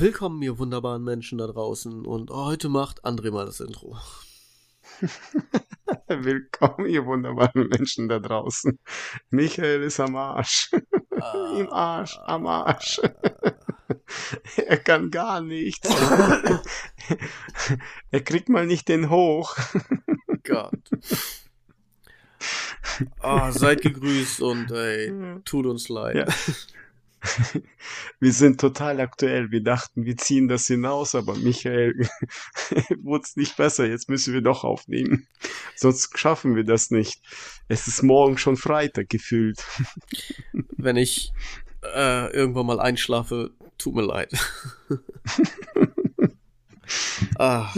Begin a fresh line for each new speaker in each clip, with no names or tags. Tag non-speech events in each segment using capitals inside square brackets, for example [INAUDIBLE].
Willkommen, ihr wunderbaren Menschen da draußen. Und heute macht André mal das Intro. [LAUGHS]
Willkommen, ihr wunderbaren Menschen da draußen. Michael ist am Arsch. Ah, [LAUGHS] Im Arsch, am Arsch. er kann gar nichts. [LAUGHS] er kriegt mal nicht den hoch.
Gott. Oh, seid gegrüßt und ey, tut uns leid. Ja.
Wir sind total aktuell. Wir dachten, wir ziehen das hinaus, aber Michael [LAUGHS] wurde es nicht besser. Jetzt müssen wir doch aufnehmen. Sonst schaffen wir das nicht. Es ist morgen schon Freitag gefühlt. [LAUGHS]
Wenn ich äh, irgendwann mal einschlafe, tut mir leid. [LAUGHS] ah.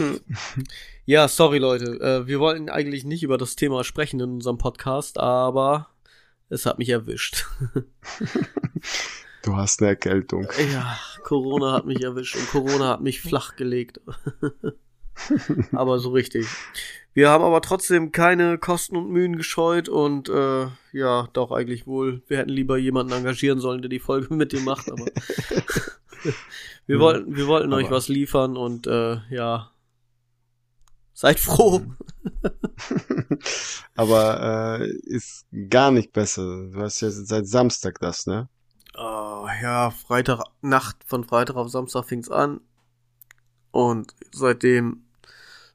Ja, sorry Leute. Äh, wir wollten eigentlich nicht über das Thema sprechen in unserem Podcast, aber es hat mich erwischt.
Du hast eine Erkältung.
Ja, Corona hat mich erwischt und Corona hat mich flachgelegt. [LAUGHS] aber so richtig. Wir haben aber trotzdem keine Kosten und Mühen gescheut und äh, ja, doch eigentlich wohl. Wir hätten lieber jemanden engagieren sollen, der die Folge [LAUGHS] mit dir macht, aber [LAUGHS] wir wollten, wir wollten euch was liefern und äh, ja, seid froh.
aber äh, ist gar nicht besser. Du hast ja seit Samstag das, ne?
Oh, ja, Freitag, Nacht von Freitag auf Samstag fing's an. Und seitdem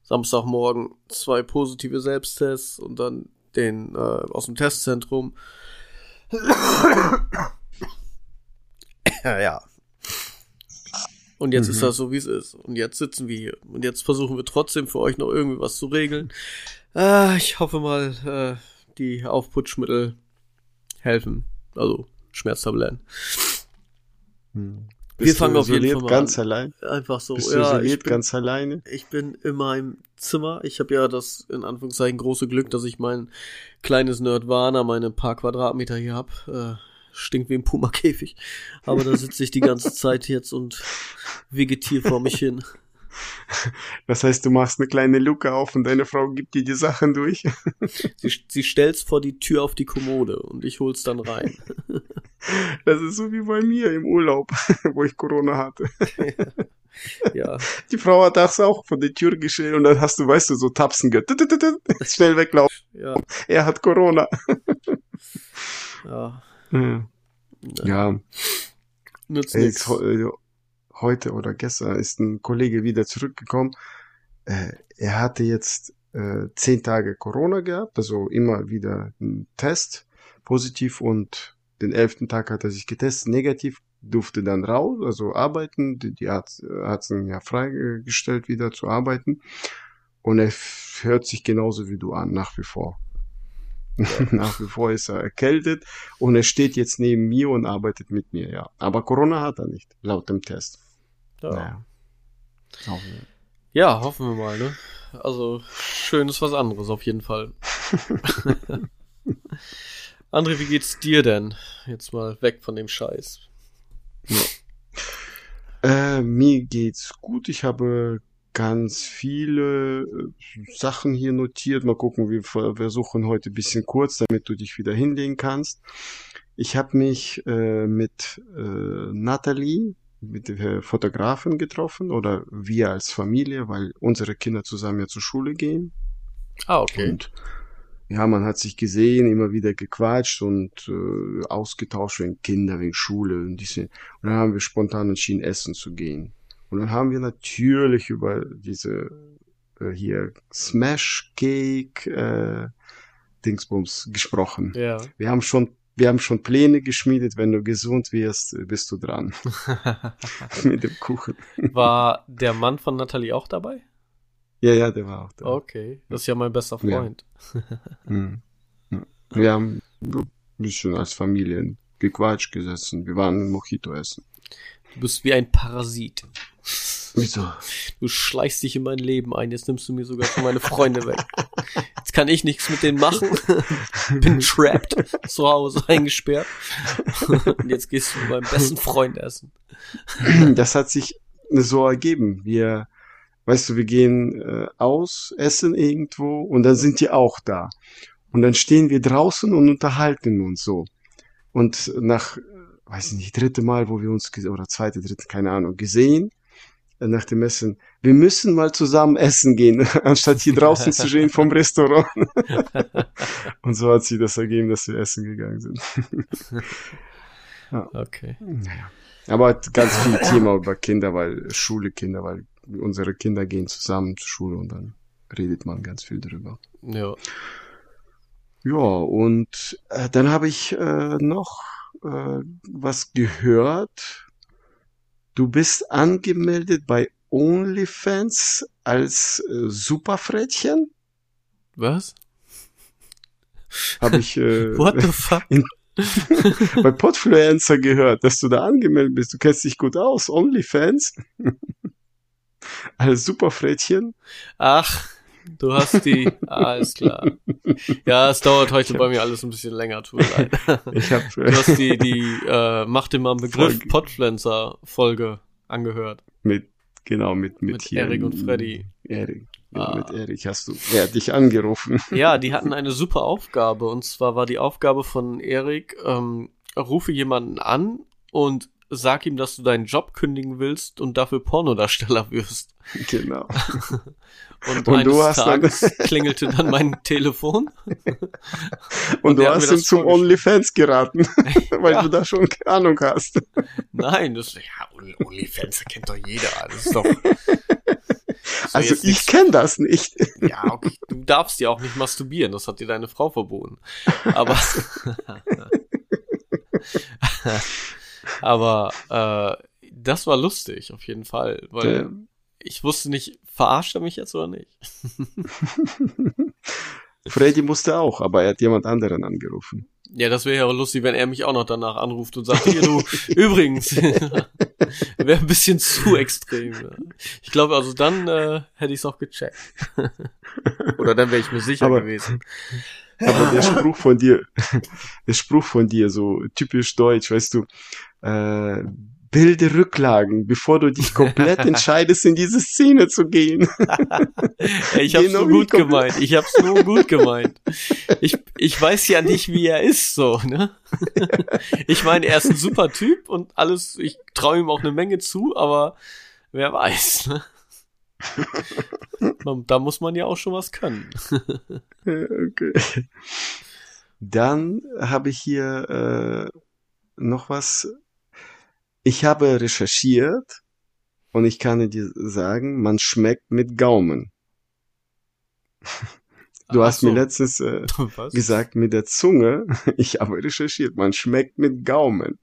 Samstagmorgen zwei positive Selbsttests und dann den äh, aus dem Testzentrum. ja, ja. Und jetzt mhm. ist das so, wie es ist. Und jetzt sitzen wir hier. Und jetzt versuchen wir trotzdem für euch noch irgendwie was zu regeln. Äh, ich hoffe mal, äh, die Aufputschmittel helfen. Also Schmerztabletten.
Hm. Wir fangen auf jeden Fall ganz an. allein.
Einfach so.
Bist ja, ich bin, ganz alleine.
Ich bin in meinem Zimmer. Ich habe ja das in Anführungszeichen große Glück, dass ich mein kleines Nerdwana, meine paar Quadratmeter hier hab. Äh, stinkt wie ein Puma-Käfig. Aber da sitze ich die ganze [LAUGHS] Zeit jetzt und vegetiere vor mich hin.
Das heißt, du machst eine kleine Luke auf und deine Frau gibt dir die Sachen durch.
Sie, sie stellt's vor die Tür auf die Kommode und ich hol's dann rein.
Das ist so wie bei mir im Urlaub, [LAUGHS] wo ich Corona hatte.
Ja.
Die Frau hat das auch vor die Tür gestellt und dann hast du, weißt du, so Tapsen gehört. [LAUGHS] Schnell weglaufen.
Ja.
Er hat Corona.
Ja.
Ja. ja.
Nützt nichts
heute oder gestern ist ein Kollege wieder zurückgekommen. Äh, er hatte jetzt äh, zehn Tage Corona gehabt, also immer wieder ein Test positiv und den elften Tag hat er sich getestet, negativ, durfte dann raus, also arbeiten. Die, die hat es ihn ja freigestellt, wieder zu arbeiten. Und er hört sich genauso wie du an, nach wie vor. [LAUGHS] nach wie vor ist er erkältet und er steht jetzt neben mir und arbeitet mit mir, ja. Aber Corona hat er nicht, laut dem Test.
Ja. Naja. Ja, hoffen wir mal, ne? Also, schön ist was anderes, auf jeden Fall. [LAUGHS] André, wie geht's dir denn? Jetzt mal weg von dem Scheiß.
Ja. Äh, mir geht's gut. Ich habe ganz viele äh, Sachen hier notiert. Mal gucken, wir versuchen heute ein bisschen kurz, damit du dich wieder hinlegen kannst. Ich habe mich äh, mit äh, Natalie mit der Fotografin getroffen oder wir als Familie, weil unsere Kinder zusammen ja zur Schule gehen.
Ah, okay.
Und ja, man hat sich gesehen, immer wieder gequatscht und äh, ausgetauscht wegen Kinder, wegen Schule und diese. Und dann haben wir spontan entschieden, essen zu gehen. Und dann haben wir natürlich über diese äh, hier Smash Cake äh, Dingsbums gesprochen.
Ja.
Wir haben schon wir haben schon Pläne geschmiedet, wenn du gesund wirst, bist du dran. [LAUGHS] Mit dem Kuchen.
War der Mann von Natalie auch dabei?
Ja, ja, der war auch da.
Okay, das ist ja mein bester Freund. [LAUGHS]
Ja. Wir haben ein bisschen als Familie gequatscht gesessen. Wir waren Mojito essen.
Du bist wie ein Parasit.
Wieso?
Du schleichst dich in mein Leben ein, jetzt nimmst du mir sogar schon meine Freunde weg. Jetzt kann ich nichts mit denen machen. [LAUGHS] Bin trapped, zu Hause eingesperrt. Und jetzt gehst du mit meinem besten Freund essen.
Das hat sich so ergeben. Wir, weißt du, wir gehen äh, aus, essen irgendwo und dann sind die auch da. Und dann stehen wir draußen und unterhalten uns so. Und nach, weiß ich nicht, dritte Mal, wo wir uns, oder zweite, dritte, keine Ahnung, gesehen, nach dem Essen, wir müssen mal zusammen essen gehen, [LAUGHS] anstatt hier draußen zu stehen vom Restaurant. [LAUGHS] und so hat sie das ergeben, dass wir essen gegangen sind. [LAUGHS]
ja. Okay.
Naja. Aber ganz viel Thema über Kinder, weil Schule, Kinder, weil unsere Kinder gehen zusammen zur Schule und dann redet man ganz viel drüber.
Ja.
Ja, und äh, dann habe ich äh, noch äh, was gehört. Du bist angemeldet bei OnlyFans als äh, Superfrätchen?
Was?
Habe ich äh, [LAUGHS]
What the fuck?
in, [LAUGHS] bei Podfluencer gehört, dass du da angemeldet bist. Du kennst dich gut aus. OnlyFans? [LAUGHS] als Superfrätchen?
Ach, Du hast die, alles klar. Ja, es dauert heute bei mir alles ein bisschen länger, tut mir leid.
Ich hab,
Du hast die, die, äh, mach dir mal einen Begriff
Folge.
Podpflanzer Folge angehört.
mit, genau, mit, mit,
Mit
hier.
Erik und Freddy.
Erik. Ja,
Ah.
Mit Erik hast du, hat dich angerufen.
Ja, die hatten eine super Aufgabe. Und zwar war die Aufgabe von Erik, ähm, rufe jemanden an und sag ihm, dass du deinen Job kündigen willst und dafür Pornodarsteller wirst.
genau. [LAUGHS]
Und,
Und
eines
du hast dann-
Tages [LAUGHS] klingelte dann mein Telefon. [LAUGHS]
Und,
der
du hast ihm zum. OnlyFans geraten, weil
Ja.
du da schon Ahnung hast.
Nein, das ja, Only- OnlyFans kennt doch jeder. Das ist doch. doch
Also ich kenne das nicht.
Ja, okay. Du darfst ja auch nicht masturbieren, das hat dir deine Frau verboten. Aber. Aber äh, das war lustig, auf jeden Fall. Weil
Ja.
ich wusste nicht, verarscht er mich jetzt oder nicht? [LAUGHS]
Freddy musste auch, aber er hat jemand anderen angerufen.
Ja, das wäre ja auch lustig, wenn er mich auch noch danach anruft und sagt, hier du, [LAUGHS] übrigens, [LAUGHS] wäre ein bisschen zu extrem. Ja. Ich glaube, also dann äh, hätte ich es auch gecheckt. Oder dann wäre ich mir sicher
Aber-
gewesen.
Aber der Spruch von dir, der Spruch von dir, so typisch deutsch, weißt du, äh, bilde Rücklagen, bevor du dich komplett [LAUGHS] entscheidest, in diese Szene zu gehen.
Ich hab's nur
wie
gut gemeint. Ich hab's nur gut gemeint. Ich, ich weiß ja nicht, wie er ist, so, ne? [LAUGHS] Ich meine, er ist ein super Typ und alles, ich traue ihm auch eine Menge zu, aber wer weiß, ne? Da muss man ja auch schon was können. [LAUGHS]
okay. Dann habe ich hier äh, noch was. Ich habe recherchiert und ich kann dir sagen, man schmeckt mit Gaumen. [LAUGHS] Du
Ach
hast
so.
mir letztens äh, [LAUGHS] gesagt mit der Zunge. Ich habe recherchiert, man schmeckt mit Gaumen.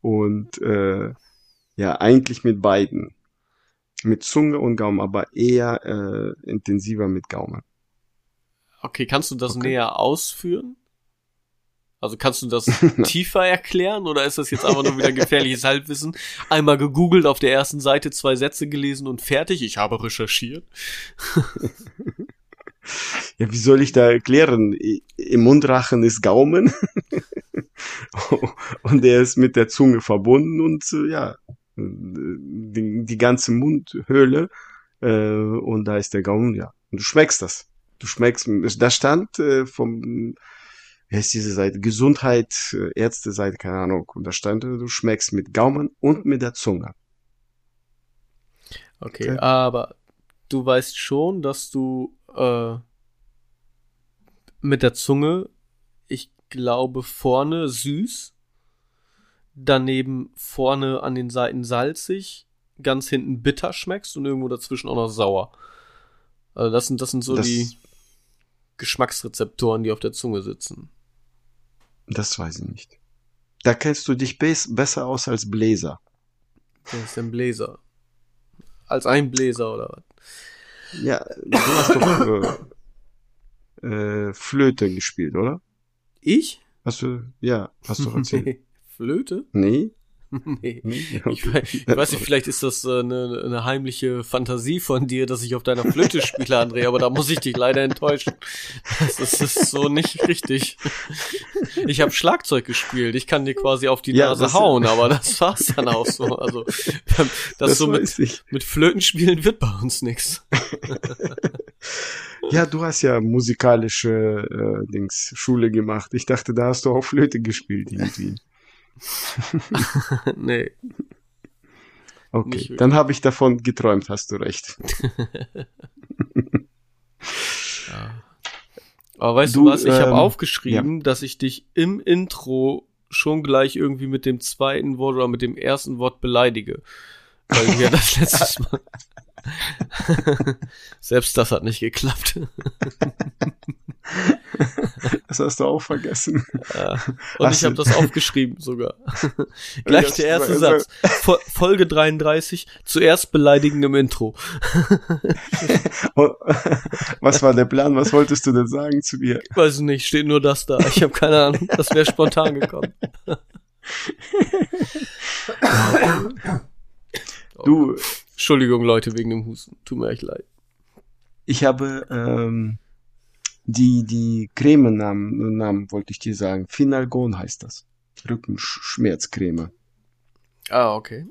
Und äh, ja, eigentlich mit beiden. Mit Zunge und Gaumen, aber eher äh, intensiver mit Gaumen.
Okay, kannst du das
Okay.
näher ausführen? Also kannst du das [LAUGHS] tiefer erklären oder ist das jetzt einfach nur wieder gefährliches Halbwissen? Einmal gegoogelt, auf der ersten Seite zwei Sätze gelesen und fertig. Ich habe recherchiert. [LAUGHS]
Ja, wie soll ich da erklären? Im Mundrachen ist Gaumen [LAUGHS] und der ist mit der Zunge verbunden und äh, ja, die, die ganze Mundhöhle äh, und da ist der Gaumen, ja. Und du schmeckst das. Du schmeckst, da stand äh, vom, wie heißt diese Seite, Gesundheit, äh, Ärzte-Seite, keine Ahnung, und da stand, du schmeckst mit Gaumen und mit der Zunge.
Okay,
Okay.
aber du weißt schon, dass du äh, mit der Zunge, ich glaube, vorne süß, daneben vorne an den Seiten salzig, ganz hinten bitter schmeckst und irgendwo dazwischen auch noch sauer. Also das sind, das sind so
Das-
die Geschmacksrezeptoren, die auf der Zunge sitzen.
Das weiß ich nicht. Da kennst du dich bes besser aus als Bläser.
Was ist denn Bläser? Als ein Bläser oder was?
Ja, du hast doch äh, äh, Flöte gespielt, oder?
Ich?
Hast du, ja, hast du [LAUGHS] erzählt.
Flöte?
nee? [LAUGHS]
nee.
nee?
Ich, ich weiß nicht, vielleicht ist das äh, eine, eine heimliche Fantasie von dir, dass ich auf deiner Flöte spiele, André, aber da muss ich dich leider enttäuschen. Das ist, das ist so nicht richtig. Ich habe Schlagzeug gespielt, ich kann dir quasi auf die
Ja,
Nase hauen, aber das war's dann auch so. Also das,
Das
so mit,
ich.
mit Flötenspielen wird bei uns nix.
Ja, du hast ja musikalische äh, Dings Schule gemacht. Ich dachte, da hast du auch Flöte gespielt irgendwie. [LAUGHS]
nee.
Okay, dann habe ich davon geträumt, hast du recht. [LAUGHS]
ja. Aber weißt du, du was, ich ähm, habe aufgeschrieben, ja. dass ich dich im Intro schon gleich irgendwie mit dem zweiten Wort oder mit dem ersten Wort beleidige. Weil wir das [LAUGHS] letztes Mal. [LAUGHS] Selbst das hat nicht geklappt. [LAUGHS]
Das hast du auch vergessen.
Ja. Und hast ich habe das aufgeschrieben sogar. [LAUGHS] Gleich der erste Satz. Folge 33, zuerst beleidigen im Intro.
Was war der Plan? Was wolltest du denn sagen zu mir?
Ich weiß nicht, steht nur das da. Ich habe keine Ahnung. Das wäre spontan gekommen. Du. Entschuldigung, Leute, wegen dem Husten. Tut mir echt leid.
Ich habe ähm, die, die Cremenamen, Namen wollte ich dir sagen. Finalgon heißt das. Rückenschmerzcreme.
Ah, okay.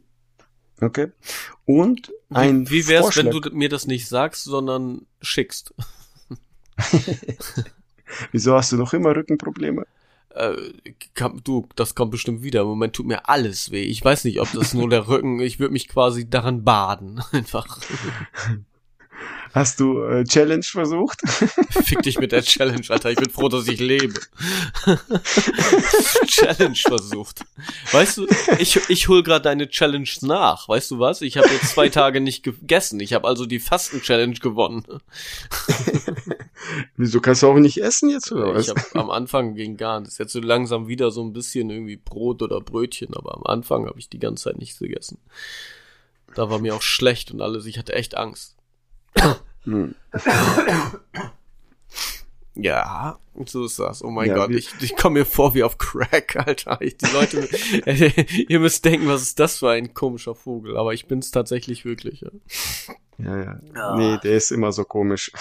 Okay. Und ein
Wie, wie wär's, Vorschlag. wenn du mir das nicht sagst, sondern schickst? [LAUGHS]
Wieso hast du noch immer Rückenprobleme?
Äh, du, das kommt bestimmt wieder. Im Moment tut mir alles weh. Ich weiß nicht, ob das nur der Rücken, ich würde mich quasi daran baden. [LAUGHS] Einfach. [LAUGHS]
Hast du äh, Challenge versucht? [LAUGHS]
Fick dich mit der Challenge, Alter. Ich bin froh, dass ich lebe. [LAUGHS] Challenge versucht. Weißt du, ich, ich hol gerade deine Challenge nach. Weißt du was? Ich habe jetzt zwei Tage nicht gegessen. Ich habe also die Fasten-Challenge gewonnen. [LAUGHS]
Wieso kannst du auch nicht essen jetzt oder
was? Ich hab, am Anfang ging gar nichts. Jetzt so langsam wieder so ein bisschen irgendwie Brot oder Brötchen, aber am Anfang habe ich die ganze Zeit nichts gegessen. Da war mir auch schlecht und alles. Ich hatte echt Angst. Hm. Ja, so ist das. Oh mein ja, Gott, ich, ich komme mir vor wie auf Crack, [LAUGHS] Alter. Ich, die Leute, [LAUGHS] ihr müsst denken, was ist das für ein komischer Vogel? Aber ich bin's tatsächlich wirklich. Ja,
ja. ja. Ah. Nee, der ist immer so komisch.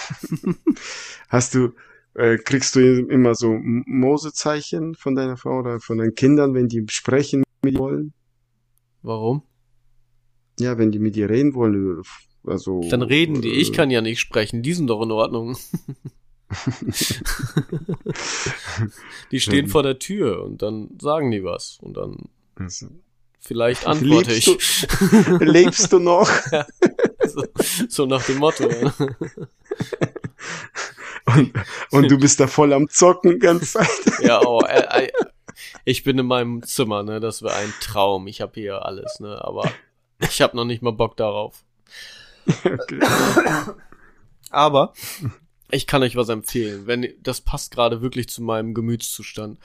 [LAUGHS] Hast du, äh, kriegst du immer so Mosezeichen von deiner Frau oder von deinen Kindern, wenn die sprechen mit dir wollen?
Warum?
Ja, wenn die mit dir reden wollen, also.
Dann reden die. Ich äh, kann ja nicht sprechen. Die sind doch in Ordnung. [LAUGHS] die stehen vor der Tür und dann sagen die was und dann also. vielleicht [LAUGHS] antworte
lebst
ich.
Du, [LAUGHS] lebst du noch?
Ja, so, so, nach dem Motto.
und, und du bist da voll am Zocken ganz Zeit.
ja, oh, äh, äh, ich bin in meinem Zimmer, ne? Das wäre ein Traum. Ich habe hier alles, ne? Aber ich habe noch nicht mal Bock darauf. [LAUGHS] Okay. Aber ich kann euch was empfehlen, wenn das passt gerade wirklich zu meinem Gemütszustand.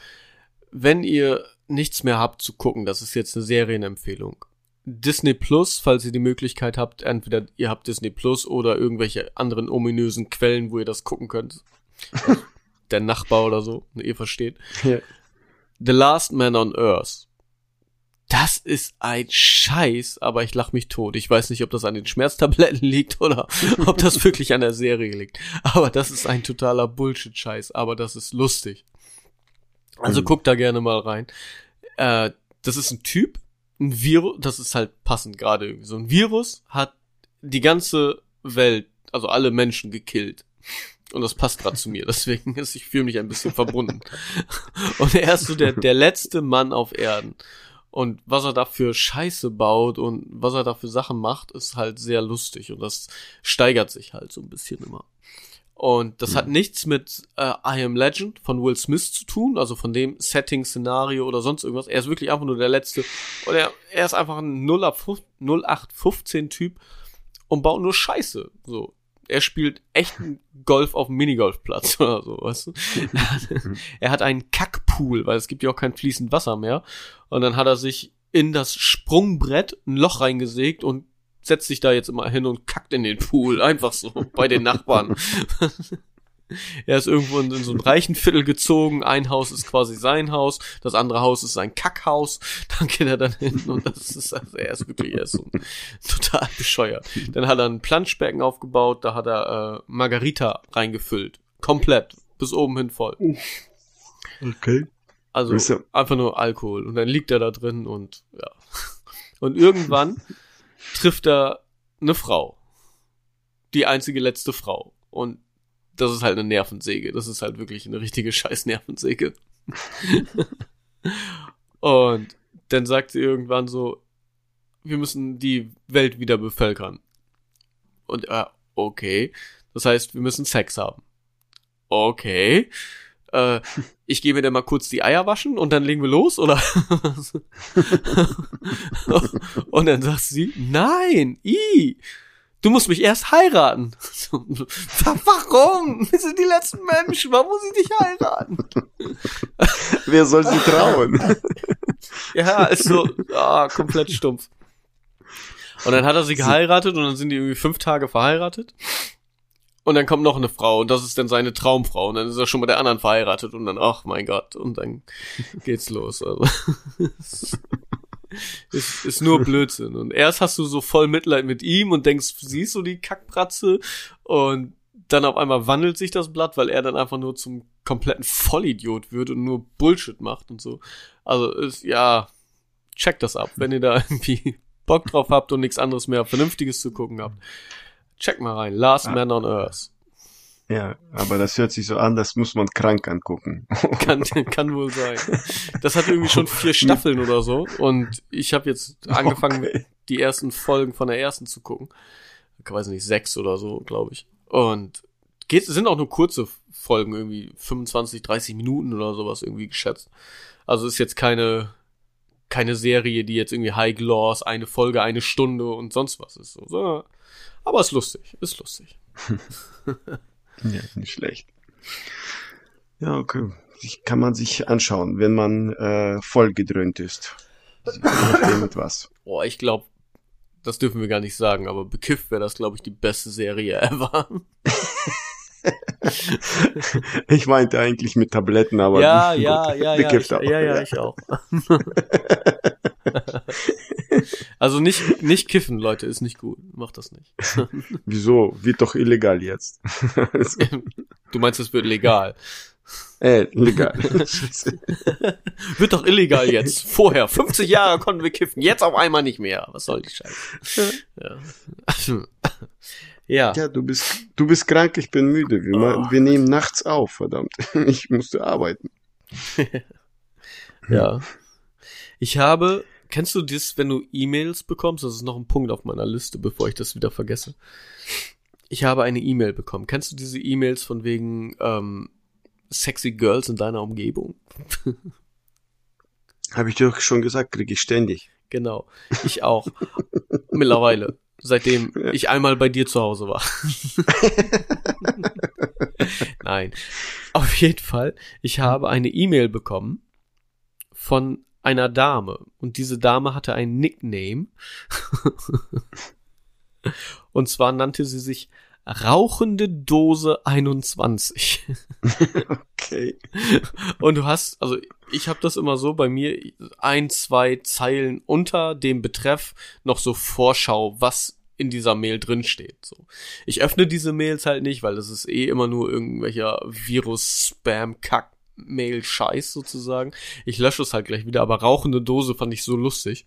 Wenn ihr nichts mehr habt zu gucken, das ist jetzt eine Serienempfehlung. Disney Plus, falls ihr die Möglichkeit habt, entweder ihr habt Disney Plus oder irgendwelche anderen ominösen Quellen, wo ihr das gucken könnt. [LAUGHS] Der Nachbar oder so, ihr versteht. Ja. The Last Man on Earth das ist ein Scheiß, aber ich lach mich tot. Ich weiß nicht, ob das an den Schmerztabletten [LAUGHS] liegt oder ob das wirklich an der Serie liegt. Aber das ist ein totaler Bullshit-Scheiß, aber das ist lustig. Also mhm. guck da gerne mal rein. Äh, das ist ein Typ, ein Virus, das ist halt passend gerade irgendwie. So ein Virus hat die ganze Welt, also alle Menschen gekillt. Und das passt gerade zu mir, [LAUGHS] deswegen ist ich fühle mich ein bisschen verbunden. Und er ist so der, der letzte Mann auf Erden. Und was er da für Scheiße baut und was er da für Sachen macht, ist halt sehr lustig und das steigert sich halt so ein bisschen immer. Und das mhm. hat nichts mit äh, I Am Legend von Will Smith zu tun, also von dem Setting, Szenario oder sonst irgendwas. Er ist wirklich einfach nur der letzte. Und er, er ist einfach ein 0815 Typ und baut nur Scheiße. So er spielt echten Golf auf dem Minigolfplatz [LAUGHS] oder so, weißt du? [LAUGHS] er hat einen Kackpool, weil es gibt ja auch kein fließend Wasser mehr. Und dann hat er sich in das Sprungbrett ein Loch reingesägt und setzt sich da jetzt immer hin und kackt in den Pool. Einfach so bei den Nachbarn. [LAUGHS] er ist irgendwo in, in, so ein reichen Viertel gezogen. Ein Haus ist quasi sein Haus, das andere Haus ist sein Kackhaus. [LAUGHS] Dann geht er dann hin und das ist, also er ist wirklich, er ist so [LAUGHS] total bescheuert. Dann hat er ein Planschbecken aufgebaut, da hat er äh, Margarita reingefüllt. Komplett. Bis oben hin voll.
Okay.
Also einfach nur Alkohol. Und dann liegt er da drin und ja. [LAUGHS] Und irgendwann trifft er eine Frau. Die einzige letzte Frau. Und das ist halt eine Nervensäge. Das ist halt wirklich eine richtige scheiß Nervensäge. [LAUGHS] und dann sagt sie irgendwann so, wir müssen die Welt wieder bevölkern. Und, äh, okay. Das heißt, wir müssen Sex haben. Okay. Äh, [LAUGHS] ich gehe mir dann mal kurz die Eier waschen und dann legen wir los, oder? [LAUGHS] und dann sagt sie, nein, i, du musst mich erst heiraten. [LAUGHS] Warum? Wir sind die letzten Menschen, warum muss ich dich heiraten?
Wer soll sie trauen? [LAUGHS]
ja, ist so ah, komplett stumpf. Und dann hat er sie geheiratet und dann sind die irgendwie fünf Tage verheiratet. Und dann kommt noch eine Frau und das ist dann seine Traumfrau und dann ist er schon mit der anderen verheiratet und dann, ach mein Gott, und dann geht's los. Also, [LAUGHS] ist, ist nur Blödsinn. Und erst hast du so voll Mitleid mit ihm und denkst, siehst du die Kackpratze und dann auf einmal wandelt sich das Blatt, weil er dann einfach nur zum kompletten Vollidiot wird und nur Bullshit macht und so. Also ist, ja, checkt das ab, wenn ihr da [LAUGHS] irgendwie Bock drauf habt und nichts anderes mehr Vernünftiges zu gucken habt. Check mal rein. Last. Man on Earth.
Ja, aber das hört sich so an, das muss man krank angucken. [LAUGHS]
kann, kann wohl sein. Das hat irgendwie schon vier Staffeln oder so. Und ich habe jetzt angefangen, okay. die ersten Folgen von der ersten zu gucken. Ich weiß nicht, sechs oder so, glaube ich. Und geht, sind auch nur kurze Folgen, irgendwie 25, 30 Minuten oder sowas irgendwie geschätzt. Also ist jetzt keine, keine Serie, die jetzt irgendwie High Gloss, eine Folge, eine Stunde und sonst was ist. So, aber ist lustig, ist lustig. [LAUGHS]
ja, nicht schlecht. Ja, okay. Kann man sich anschauen, wenn man äh, voll gedröhnt ist. [LAUGHS] mit was.
Boah, ich glaube, das dürfen wir gar nicht sagen, aber bekifft wäre das, glaube ich, die beste Serie ever. [LAUGHS]
ich meinte eigentlich mit Tabletten, aber
ja, ja, ja, bekifft ja, ich, ja, ja, ich auch. [LAUGHS] [LAUGHS] also nicht, nicht kiffen, Leute, ist nicht gut. Macht das nicht. [LAUGHS]
Wieso? Wird doch illegal jetzt. [LAUGHS]
du meinst, es wird legal?
Äh, legal.
wird doch illegal jetzt. Vorher, 50 Jahre konnten wir kiffen, jetzt auf einmal nicht mehr. Was soll die Scheiße? Ja.
Ja. Ja, du bist, du bist krank, ich bin müde. Wir, oh. wir nehmen nachts auf, verdammt. Ich musste arbeiten.
ja. Ich habe Kennst du das, wenn du E-Mails bekommst? Das ist noch ein Punkt auf meiner Liste, bevor ich das wieder vergesse. Ich habe eine E-Mail bekommen. Kennst du diese E-Mails von wegen ähm, sexy Girls in deiner Umgebung? [LAUGHS]
habe ich dir doch schon gesagt, kriege ich ständig.
Genau, ich auch. Mittlerweile, seitdem [LAUGHS] ja. ich einmal bei dir zu Hause war. [LAUGHS] Nein, auf jeden Fall. Ich habe eine E-Mail bekommen von einer Dame. Und diese Dame hatte ein Nickname. [LAUGHS] und zwar nannte sie sich Rauchende Dose 21. okay. Und du hast, also ich habe das immer so bei mir ein, zwei Zeilen unter dem Betreff noch so Vorschau, was in dieser Mail drin steht. So. Ich öffne diese Mails halt nicht, weil das ist eh immer nur irgendwelcher Virus-Spam-Kack Mail-Scheiß sozusagen. Ich lösche es halt gleich wieder, aber rauchende Dose fand ich so lustig.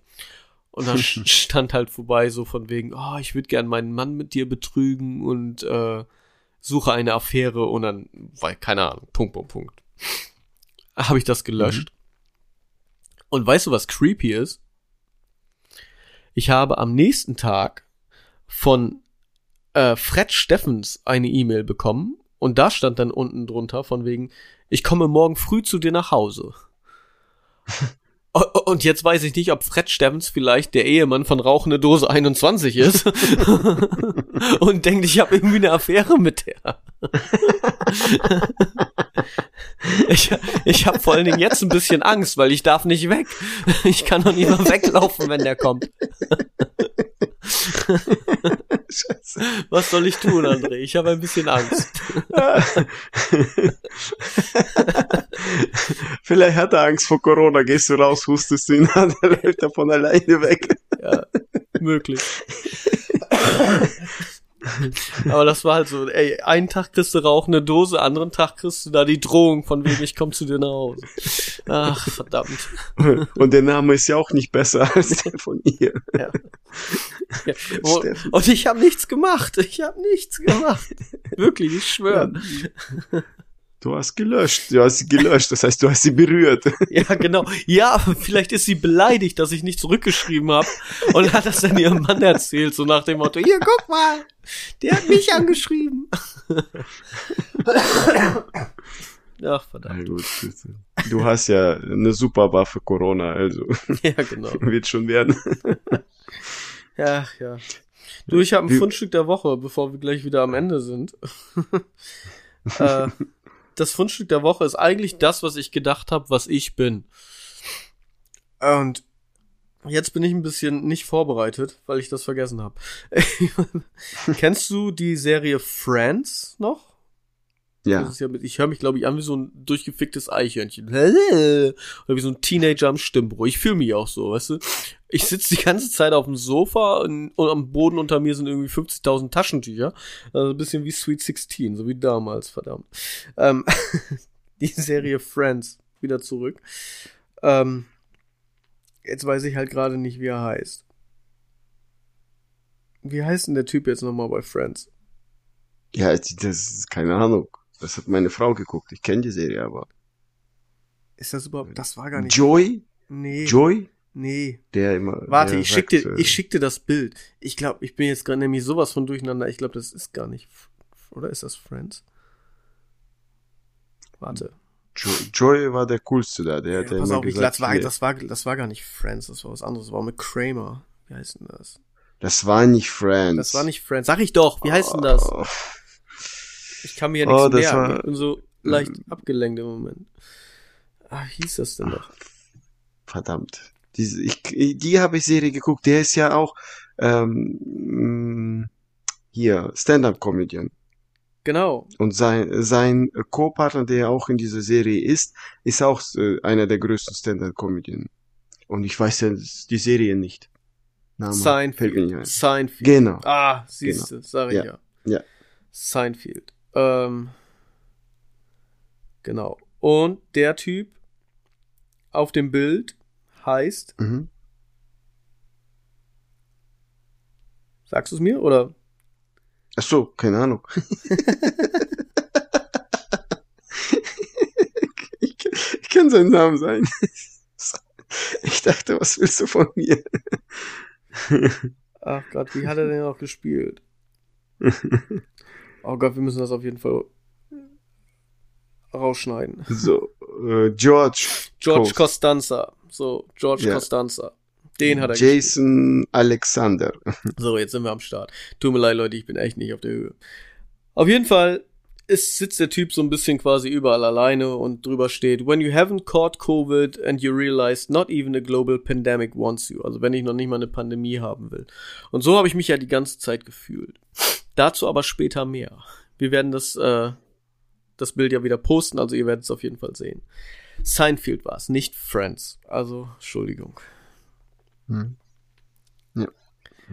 Und dann [LAUGHS] stand halt vorbei so von wegen, oh, ich würde gern meinen Mann mit dir betrügen und äh, suche eine Affäre und dann, weil, keine Ahnung, Punkt, Punkt, Punkt. Habe ich das gelöscht. Mhm. Und weißt du, was creepy ist? Ich habe am nächsten Tag von äh, Fred Steffens eine E-Mail bekommen und da stand dann unten drunter von wegen, ich komme morgen früh zu dir nach Hause. [LAUGHS] Und jetzt weiß ich nicht, ob Fred Stevens vielleicht der Ehemann von Rauchende Dose 21 ist [LAUGHS] und denkt, ich habe irgendwie eine Affäre mit der. [LAUGHS] ich ich habe vor allen Dingen jetzt ein bisschen Angst, weil ich darf nicht weg. Ich kann doch nicht mehr weglaufen, wenn der kommt. Scheiße. [LAUGHS] Was soll ich tun, André? Ich habe ein bisschen Angst. [LAUGHS]
Vielleicht hat er Angst vor Corona. Gehst du raus, hustest du ihn an, dann läuft er von alleine weg.
Ja, möglich. [LAUGHS] [LAUGHS] Aber das war halt so, ey, einen Tag kriegst du rauchende Dose, anderen Tag kriegst du da die Drohung von wegen, ich komm zu dir nach Hause. Ach, verdammt. [LAUGHS]
Und der Name ist ja auch nicht besser als der von ihr. Ja.
ja. Und ich habe nichts gemacht. Ich habe nichts gemacht. Wirklich, ich schwöre. [LAUGHS]
Du hast gelöscht, du hast sie gelöscht, das heißt, du hast sie berührt. [LAUGHS]
Ja, genau. Ja, vielleicht ist sie beleidigt, dass ich nicht zurückgeschrieben habe und hat das dann ihrem Mann erzählt, so nach dem Motto, hier, guck mal, der hat mich angeschrieben. Ach, verdammt.
gut, du hast ja eine super Waffe Corona, also. [LAUGHS]
Ja, genau. [LAUGHS]
Wird schon werden.
Ja, ja. Du, ich habe ein Fundstück der Woche, bevor wir gleich wieder am Ende sind. äh, das Fundstück der Woche ist eigentlich das, was ich gedacht habe, was ich bin. Und jetzt bin ich ein bisschen nicht vorbereitet, weil ich das vergessen habe. [LAUGHS] Kennst du die Serie Friends noch?
Ja.
ja mit, ich höre mich, glaube ich, an wie so ein durchgeficktes Eichhörnchen. [LAUGHS] Oder wie so ein Teenager am Stimmbruch. Ich fühle mich auch so, weißt du? Ich sitze die ganze Zeit auf dem Sofa und, und am Boden unter mir sind irgendwie 50.000 Taschentücher. Also ein bisschen wie Sweet 16, so wie damals, verdammt. Ähm, [LAUGHS] die Serie Friends, wieder zurück. Ähm, jetzt weiß ich halt gerade nicht, wie er heißt. Wie heißt denn der Typ jetzt nochmal bei Friends?
Ja, das ist keine Ahnung. Das hat meine Frau geguckt. Ich kenne die Serie aber.
Ist das überhaupt? Das war gar nicht.
Joy?
Nee.
Joy?
Nee.
Der immer.
Warte,
der
ich schick dir,
sagt,
ich schick dir das Bild. Ich glaube, ich bin jetzt gerade nämlich sowas von durcheinander. Ich glaube, das ist gar nicht. Oder ist das Friends? Warte.
Jo Joy war der coolste da. Der,
Ja,
der
pass auf, ich,
gesagt,
das, war, das, war, das war gar nicht Friends, das war was anderes. Das war mit Kramer. Wie heißt denn das?
das war nicht Friends.
Das war nicht Friends. Sag ich doch, wie heißt denn das?
Oh,
Ich kann mir ja
Oh,
nichts
das
merken.
war-
ich bin so leicht abgelenkt im Moment. Ah, hieß das denn noch?
verdammt. Diese, ich, die habe ich Serie geguckt. Der ist ja auch ähm, hier Stand-up-Comedian.
Genau.
Und sein, sein Co-Partner, der auch in dieser Serie ist, ist auch äh, einer der größten Stand-up-Comedian. Und ich weiß ja die Serie nicht. Name.
Seinfeld. Seinfeld.
Genau.
Ah, siehst du, sag ich ja.
Ja. Ja.
Seinfeld. Ähm, genau. Und der Typ auf dem Bild heißt,
Mhm.
sagst du es mir oder?
Ach so, keine Ahnung. ich, [LAUGHS] ich kann seinen Namen sein. Ich dachte, was willst du von mir?
Ach Gott, wie hat er denn auch gespielt? [LAUGHS] Oh Gott, wir müssen das auf jeden Fall rausschneiden.
so, äh, George.
George
Coast.
Costanza. So, George
Ja.
Costanza. Den hat er gespielt.
Jason Alexander. [LAUGHS]
So, jetzt sind wir am Start. Tut mir leid, Leute, ich bin echt nicht auf der Höhe. Auf jeden Fall ist, sitzt der Typ so ein bisschen quasi überall alleine und drüber steht, when you haven't caught COVID and you realize not even a global pandemic wants you. Also wenn ich noch nicht mal eine Pandemie haben will. Und so habe ich mich ja die ganze Zeit gefühlt. Dazu aber später mehr. Wir werden das, äh, das Bild ja wieder posten, also ihr werdet es auf jeden Fall sehen. Seinfeld war es, nicht Friends. Also, Entschuldigung.
Hm. Ja.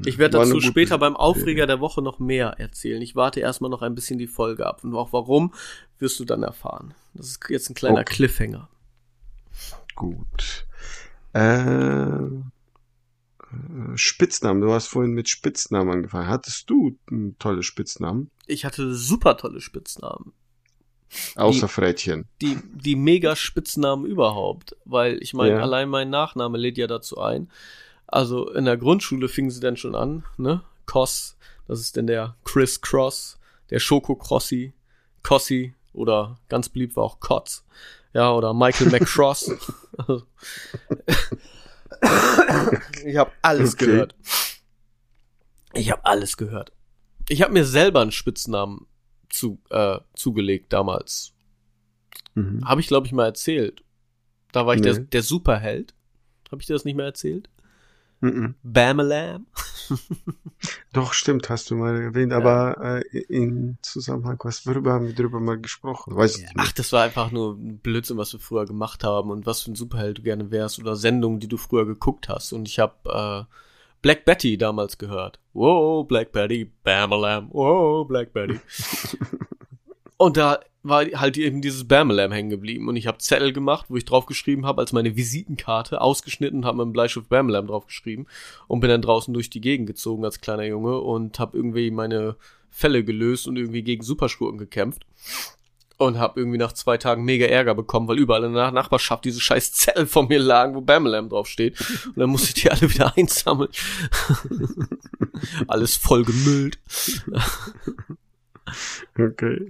Ich werde dazu später beim. Aufreger der Woche noch mehr erzählen. Ich warte erstmal noch ein bisschen die Folge ab. Und auch warum, wirst du dann erfahren. Das ist jetzt ein kleiner
Okay.
Cliffhanger.
Gut. Äh, äh, Spitznamen. Du hast vorhin mit Spitznamen angefangen. Hattest du tolle Spitznamen?
Ich hatte super tolle Spitznamen.
Außer Frettchen.
Die, die mega Spitznamen überhaupt. Weil ich meine,
Ja.
allein mein Nachname lädt ja dazu ein. Also in der Grundschule fingen sie dann schon an, ne? Koss, das ist denn der Chris Cross, der Schoko Crossi, Cossi oder ganz beliebt war auch Kotz. Ja, oder Michael [LAUGHS] McCross. [LAUGHS] Also, [LAUGHS] [LAUGHS] ich habe alles
Okay.
gehört. Ich habe alles gehört. Ich habe mir selber einen Spitznamen zu, äh, zugelegt damals.
Mhm.
Habe ich, glaube ich, mal erzählt. Da war ich der,
Nee.
der Superheld. Habe ich dir das nicht mehr erzählt?
Mhm.
Bamalam? [LAUGHS]
Doch, stimmt, hast du mal erwähnt, aber äh, in Zusammenhang, was, worüber haben wir drüber mal gesprochen? Weiß mehr.
Ach, das war einfach nur ein Blödsinn, was wir früher gemacht haben und was für ein Superheld du gerne wärst oder Sendungen, die du früher geguckt hast. Und ich habe äh, Black Betty damals gehört. Wow, Black Betty, Bamalam, wow, Black Betty. [LAUGHS] und da war halt eben dieses Bamalam hängen geblieben und ich habe Zettel gemacht, wo ich draufgeschrieben habe als meine Visitenkarte, ausgeschnitten, habe mit dem Bleistift Bamalam draufgeschrieben und bin dann draußen durch die Gegend gezogen als kleiner Junge und habe irgendwie meine Fälle gelöst und irgendwie gegen Superschurken gekämpft. und habe irgendwie nach zwei Tagen mega Ärger bekommen, weil überall in der Nachbarschaft diese scheiß Zettel von mir lagen, wo Bamalam draufsteht. Und dann musste ich die alle wieder einsammeln. [LAUGHS] Alles voll gemüllt.
Okay.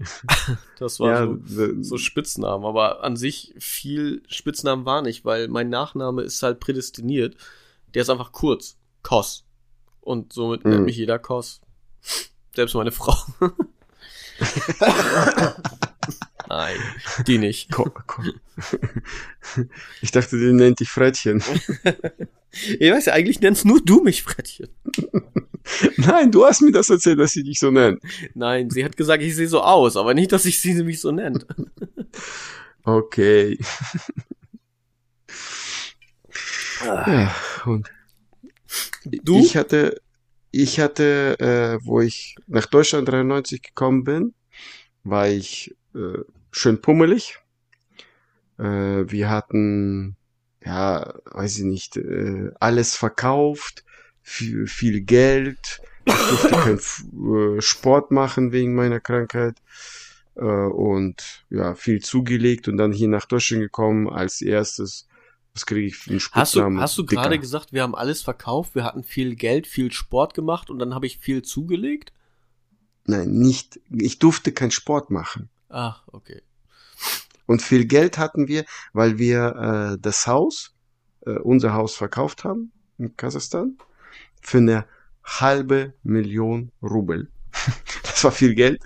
Das war
Ja,
so, so Spitznamen, aber an sich viel Spitznamen war nicht, weil mein Nachname ist halt prädestiniert. Der ist einfach kurz. Kos. Und somit nennt
Mhm.
mich jeder Kos. Selbst meine Frau. [LAUGHS] Nein, die nicht.
Ko Ko ich dachte, die nennt dich Frettchen. [LAUGHS]
Ich weiß ja, eigentlich nennst nur du mich Frettchen. [LAUGHS]
Nein, du hast mir das erzählt, dass sie dich so nennt.
Nein, sie hat gesagt, ich sehe so aus, aber nicht, dass ich sie mich so nennt.
Okay. Ja, und
Du?
ich hatte, ich hatte, äh, wo ich nach Deutschland 93 gekommen bin, war ich äh, schön pummelig. Äh, wir hatten, ja, weiß ich nicht, äh, alles verkauft, viel, viel Geld. Ich durfte [LAUGHS] keinen äh, Sport machen wegen meiner Krankheit äh, und ja, viel zugelegt und dann hier nach Deutschland gekommen als erstes. Was kriege ich für einen
Hast du,
Spitznamen?
hast du gerade gesagt, wir haben alles verkauft, wir hatten viel Geld, viel Sport gemacht und dann habe ich viel zugelegt?
Nein, nicht. Ich durfte keinen Sport machen.
Ach, okay.
Und viel Geld hatten wir, weil wir äh, das Haus, äh, unser Haus verkauft haben in Kasachstan für eine halbe Million Rubel. [LAUGHS] Das war viel Geld.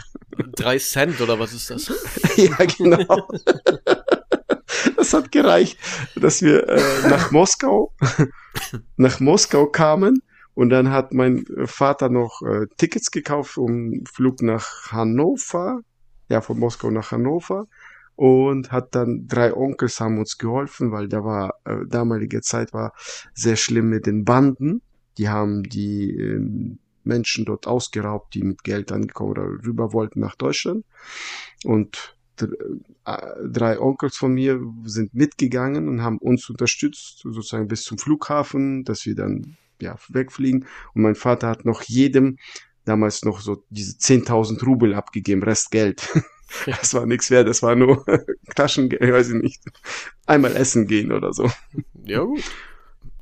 Drei Cent oder was ist das? [LAUGHS]
ja, genau. Das hat gereicht, dass wir äh, nach Moskau, nach Moskau kamen und dann hat mein Vater noch äh, Tickets gekauft um Flug nach Hannover, ja von Moskau nach Hannover und hat dann drei Onkels haben uns geholfen, weil da war äh, damalige Zeit war sehr schlimm mit den Banden. Die haben die ähm, Menschen dort ausgeraubt, die mit Geld angekommen oder rüber wollten nach Deutschland und äh, drei Onkels von mir sind mitgegangen und haben uns unterstützt, sozusagen bis zum Flughafen, dass wir dann ja wegfliegen. Und mein Vater hat noch jedem damals noch so diese 10.000 Rubel abgegeben, Rest Geld. [LAUGHS] Das war nichts wert, das war nur [LAUGHS] Taschengeld, weiß ich nicht. Einmal essen gehen oder so.
Ja, gut.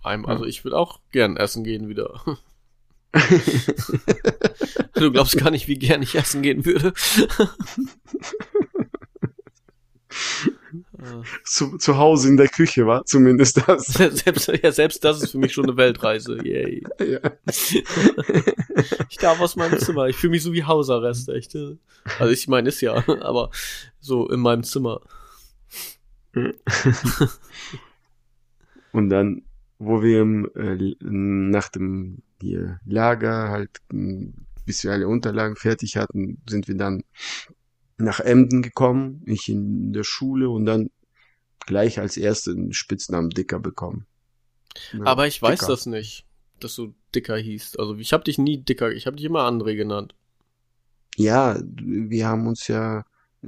Ein, also ich würde auch gern essen gehen wieder. [LAUGHS] Du glaubst gar nicht, wie gern ich essen gehen würde. [LAUGHS]
Zu, zu Hause in der Küche war zumindest das. [LAUGHS]
selbst, ja, selbst das ist für mich schon eine Weltreise. Yay.
Ja.
Ich darf aus meinem Zimmer. Ich fühle mich so wie Hausarrest, echt. Also ich meine, ist ja, aber so in meinem Zimmer.
Und dann, wo wir im, äh, nach dem hier Lager halt, m, bis wir alle Unterlagen fertig hatten, sind wir dann nach Emden gekommen, ich in der Schule und dann gleich als ersten Spitznamen Dicker bekommen. Ja,
Aber ich weiß
Dicker.
das nicht, dass du Dicker hießt. Also ich habe dich nie Dicker, ich habe dich immer André genannt.
Ja, wir haben uns ja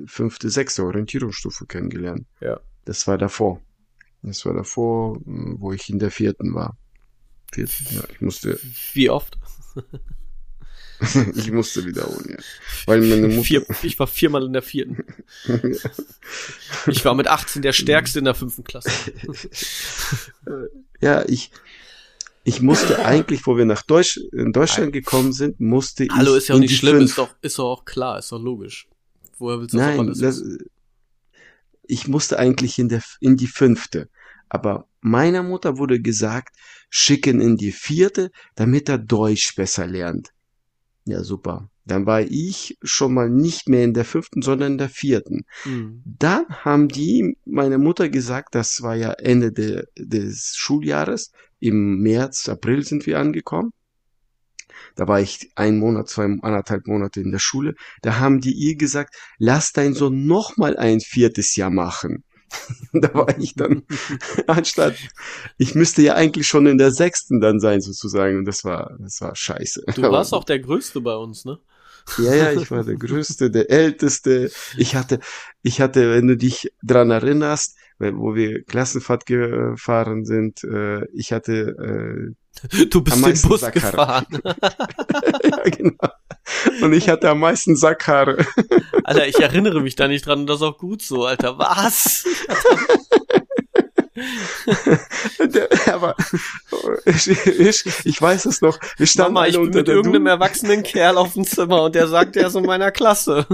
fünfte, sechste Orientierungsstufe kennengelernt.
Ja.
Das war davor. Das war davor, m, wo ich in der vierten war. Vierten, ja, ich musste,
Wie oft? [LAUGHS]
ich musste wiederholen, ja. Weil meine Mutter,
Vier, ich war viermal in der vierten. Ich war mit 18 der Stärkste in der fünften Klasse.
ja, ich, ich musste eigentlich, wo wir nach Deutsch, in Deutschland gekommen sind, musste ich.
Hallo, ist ja auch nicht schlimm,
fünf-
ist doch, ist doch auch klar, ist doch logisch. Woher willst du
Nein, das? Ich musste eigentlich in der, in die fünfte. Aber meiner Mutter wurde gesagt, schicken in die vierte, damit er Deutsch besser lernt. Ja, super. Dann war ich schon mal nicht mehr in der fünften, sondern in der vierten.
Hm.
Dann haben die meine Mutter gesagt, das war ja Ende de, des Schuljahres, im März, April sind wir angekommen. Da war ich ein Monat, zwei, anderthalb Monate in der Schule. Da haben die ihr gesagt, lass dein Sohn noch mal ein viertes Jahr machen. [LAUGHS] da war ich dann, [LAUGHS] anstatt, ich müsste ja eigentlich schon in der sechsten dann sein sozusagen. Und das war, das war scheiße.
Du warst [LAUGHS] auch der Größte bei uns, ne?
ja, ja, ich war der Größte, der Älteste. Ich hatte, ich hatte, wenn du dich dran erinnerst, wo wir Klassenfahrt gefahren sind, äh, ich hatte, [LAUGHS]
Du
Am
bist den
meisten
Bus
Sackkarre.
gefahren.
äh, [LAUGHS] [LAUGHS] ja, genau. Und ich hatte am meisten Sackhaare.
Alter, ich erinnere mich da nicht dran und das ist auch gut so, Alter. Was?
Der, aber ich, ich, ich weiß es noch. Wir standen
Mama, ich bin
unter
mit irgendeinem
Du
erwachsenen Kerl auf dem Zimmer und der sagt, er ist in meiner Klasse.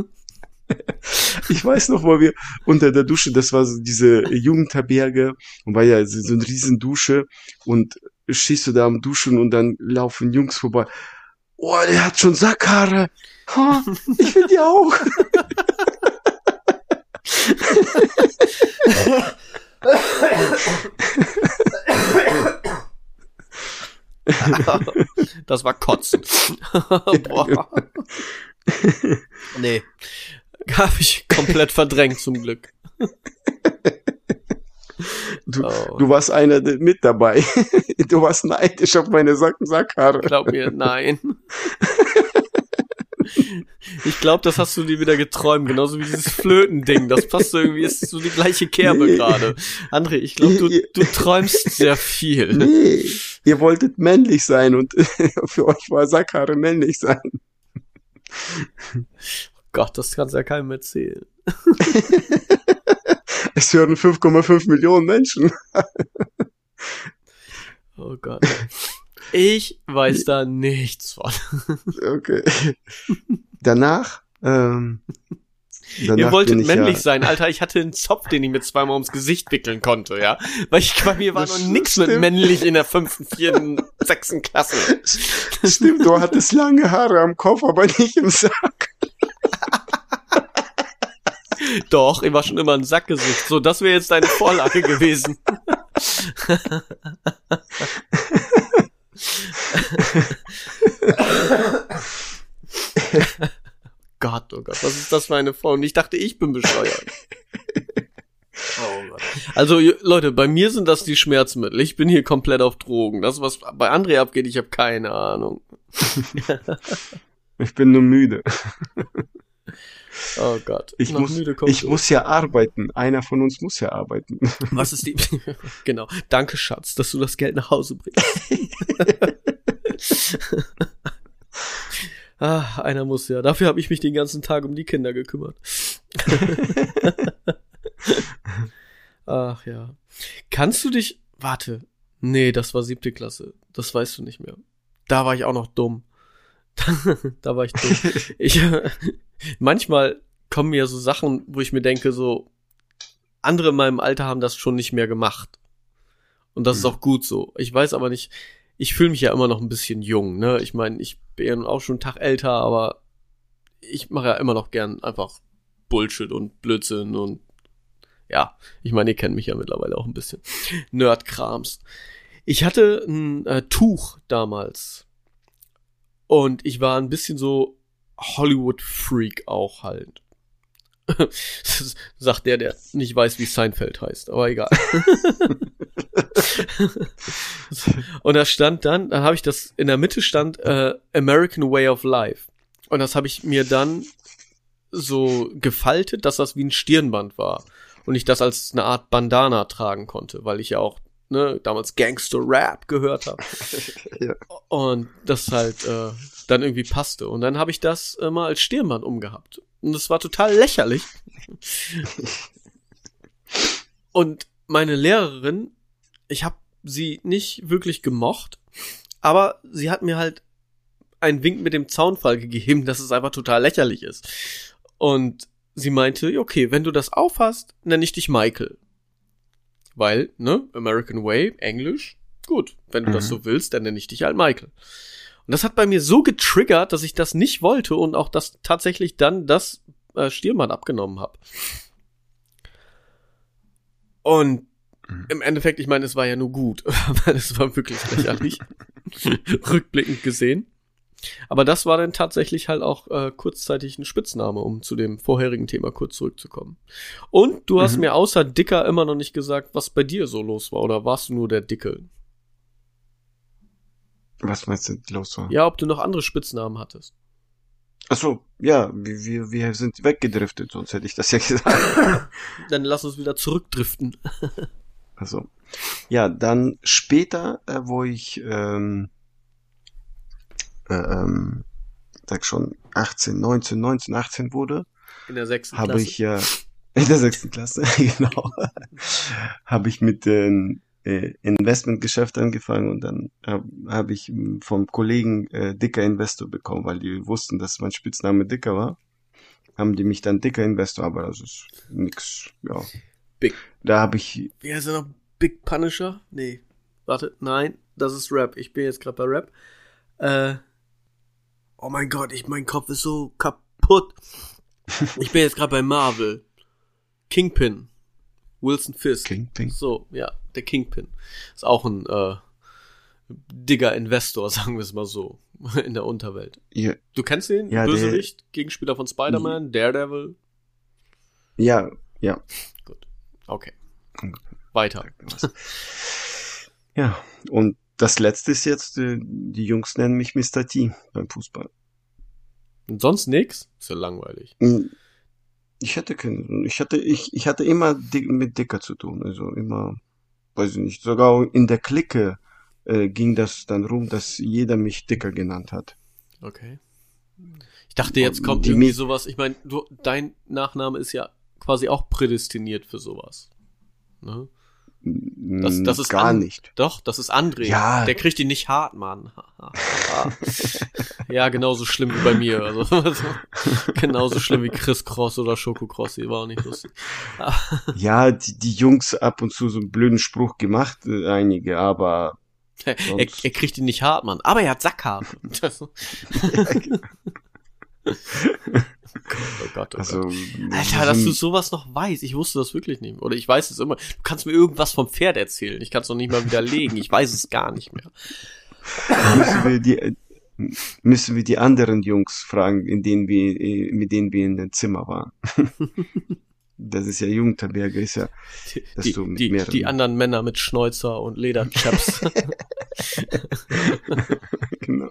[LAUGHS]
Ich weiß noch, wo wir unter der Dusche, das war so diese Jugendherberge und war ja so eine riesen Dusche und stehst du da am Duschen und dann laufen Jungs vorbei. Oh, der hat schon Sackhaare. Ha, [LAUGHS] ich will die auch.
Das war Kotzen. [LAUGHS] Boah. Nee. [LAUGHS] Hab ich komplett verdrängt zum Glück. [LAUGHS]
Du,
Oh.
du warst einer mit dabei. [LAUGHS] Du warst neidisch auf meine Sack Sackhaare.
Glaub mir, nein. Ich glaube, das hast du dir wieder geträumt, genauso wie dieses Flötending. Das passt irgendwie, ist so die gleiche Kerbe
Nee.
gerade. André, ich glaube, du, du träumst sehr viel.
Nee, ihr wolltet männlich sein und für euch war Sackhaare männlich sein.
Gott, das kannst ja keinem erzählen. [LAUGHS]
Es hören 5,5 Millionen Menschen. [LAUGHS]
Oh Gott. Ich weiß da nichts von.
Okay. Danach, ähm, [LAUGHS] danach
Ihr wolltet männlich
ja,
sein, Alter. Ich hatte einen Zopf, den ich mir zweimal ums Gesicht wickeln konnte, ja. Weil ich bei mir war
Das
noch nix mit männlich in der fünften, vierten, [LAUGHS] sechsten Klasse.
Stimmt, du hattest lange Haare am Kopf, aber nicht im Sack.
Doch, ich war schon immer ein Sackgesicht. So, das wäre jetzt deine Vorlage gewesen. [LAUGHS] [LAUGHS] Gott, oh Gott, was ist das für eine Frau? Und ich dachte, ich bin bescheuert. [LAUGHS] Oh Gott. Also Leute, bei mir sind das die Schmerzmittel. Ich bin hier komplett auf Drogen. Das, was bei André abgeht, ich habe keine Ahnung. [LAUGHS]
Ich bin nur müde.
Oh Gott.
Ich
Noch
muss, ich muss ja arbeiten. Einer von uns muss ja arbeiten. [LAUGHS]
Was ist die? genau. Danke, Schatz, dass du das Geld nach Hause bringst. Ah, einer muss ja. Dafür habe ich mich den ganzen Tag um die Kinder gekümmert. [LAUGHS] Ach ja. Kannst du dich. Warte. Nee, das war siebte Klasse. Das weißt du nicht mehr. Da war ich auch noch dumm. [LAUGHS] da war ich dumm. [LAUGHS] Ich, manchmal kommen mir so Sachen, wo ich mir denke, so, andere in meinem Alter haben das schon nicht mehr gemacht. Und das ist
Mhm.
auch gut so. Ich weiß aber nicht, ich fühle mich ja immer noch ein bisschen jung, ne? Ich meine, ich bin ja nun auch schon einen Tag älter, aber ich mache ja immer noch gern einfach Bullshit und Blödsinn und ja, ich meine, ihr kennt mich ja mittlerweile auch ein bisschen. Nerdkrams. Ich hatte ein äh, Tuch damals. Und ich war ein bisschen so Hollywood-Freak auch halt. [LAUGHS] Sagt der, der nicht weiß, wie Seinfeld heißt, aber egal. [LAUGHS] und da stand dann, dann habe ich das, in der Mitte stand äh, American Way of Life. Und das habe ich mir dann so gefaltet, dass das wie ein Stirnband war. Und ich das als eine Art Bandana tragen konnte, weil ich ja auch ne, damals Gangster-Rap gehört habe. [LAUGHS]
Ja.
Und das halt äh, dann irgendwie passte. Und dann habe ich das äh, mal als Stirnband umgehabt. Und das war total lächerlich. Und meine Lehrerin, ich habe sie nicht wirklich gemocht, aber sie hat mir halt einen Wink mit dem Zaunfall gegeben, dass es einfach total lächerlich ist. Und sie meinte, okay, wenn du das aufhast, nenne ich dich Michael. Weil, ne, American Way, Englisch, gut. Wenn du das
Mhm.
so willst, dann nenne ich dich halt Michael. Und das hat bei mir so getriggert, dass ich das nicht wollte und auch das tatsächlich dann das äh, Stirnband abgenommen habe. Und
Mhm.
im Endeffekt, ich meine, es war ja nur gut, [LAUGHS] weil es war wirklich lächerlich. [LAUGHS] Rückblickend gesehen. Aber das war dann tatsächlich halt auch äh, kurzzeitig ein Spitzname, um zu dem vorherigen Thema kurz zurückzukommen. Und du hast
Mhm.
mir außer Dicker immer noch nicht gesagt, was bei dir so los war, oder warst du nur der Dicke?
Was meinst du los war?
Ja, ob du noch andere Spitznamen hattest.
Ach so, ja, wir, wir, sind weggedriftet, sonst hätte ich das ja gesagt. [LAUGHS]
Dann lass uns wieder zurückdriften. [LAUGHS]
Also, ja, dann später, äh, wo ich ähm, äh, ähm, sag schon 18, 19, 19, 18 wurde,
In der sechsten
habe
Klasse.
ich ja [LAUGHS] in der sechsten Klasse, genau, habe ich mit dem äh, Investmentgeschäft angefangen und dann habe hab ich m, vom Kollegen äh, Dicker Investor bekommen, weil die wussten, dass mein Spitzname Dicker war. Haben die mich dann Dicker Investor, aber das ist nix, ja.
Big.
Da habe ich,
Wie heißt er noch? Big Punisher? Nee. Warte, nein, das ist Rap. Ich bin jetzt gerade bei Rap. Äh. Oh mein Gott, ich, mein Kopf ist so kaputt. [LAUGHS] Ich bin jetzt gerade bei Marvel. Kingpin. Wilson Fisk.
Kingpin.
So, ja, der Kingpin. Ist auch ein äh, digger Investor, [LAUGHS] sagen wir es mal so, in der Unterwelt.
ja,
Du kennst ihn?
Ja,
Bösewicht, Gegenspieler von Spider-Man, Daredevil.
ja, ja.
Okay. Weiter.
Ja, und das letzte ist jetzt, äh, die Jungs nennen mich Mr. T beim Fußball.
Und sonst nix? Ist ja langweilig.
Ich hatte keine, ich hatte, ich, ich hatte immer mit Dicker zu tun, also immer, weiß ich nicht, sogar in der Clique äh, ging das dann rum, dass jeder mich Dicker genannt hat.
Okay. Ich dachte, jetzt kommt
Die
irgendwie sowas. Ich meine, du, dein Nachname ist ja quasi auch prädestiniert für sowas. Ne? Das, das ist
gar
an-
nicht.
Doch, das ist André.
Ja.
Der kriegt ihn nicht hart, Mann. [LAUGHS] ja, genauso schlimm wie bei mir. Also, [LAUGHS] genauso schlimm wie Chris Cross oder Schoko Cross. Die war auch nicht lustig. [LAUGHS]
Ja, die, die Jungs ab und zu so einen blöden Spruch gemacht, äh, einige, aber
Er, er kriegt ihn nicht hart, Mann. Aber er hat Sackhaare. Das, oh Gott, oh
also
Gott.
so
Alter, dass du sowas noch weißt. Ich wusste das wirklich nicht. Oder ich weiß es immer. Du kannst mir irgendwas vom Pferd erzählen. Ich kann es noch nicht mal widerlegen. Ich weiß es gar nicht mehr.
müssen wir die müssen wir die anderen Jungs fragen, in denen wir mit denen wir in dem Zimmer waren. [LAUGHS] Das ist ja Jugendherberge, ist ja
Die,
Dass
die,
du mit
die,
mehreren-
die anderen Männer mit Schnäuzer und Lederchaps. [LAUGHS]
genau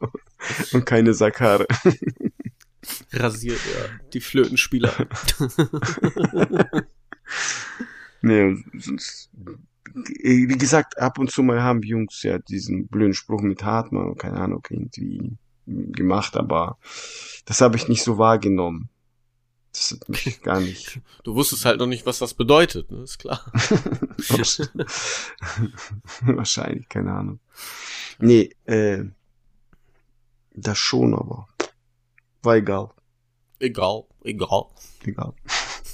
und keine Sakare. [LAUGHS]
rasiert, ja. Die Flötenspieler. [LAUGHS]
Nee, sonst, äh, wie gesagt, ab und zu mal haben die Jungs ja diesen blöden Spruch mit Hartmann und keine Ahnung irgendwie gemacht, aber das habe ich nicht so wahrgenommen. Das hat mich [LAUGHS] gar nicht.
Du wusstest halt noch nicht, was das bedeutet, ne? Ist klar. [LAUGHS]
Wahrscheinlich, keine Ahnung. Nee, äh, das schon, aber war egal.
Egal, egal.
Egal.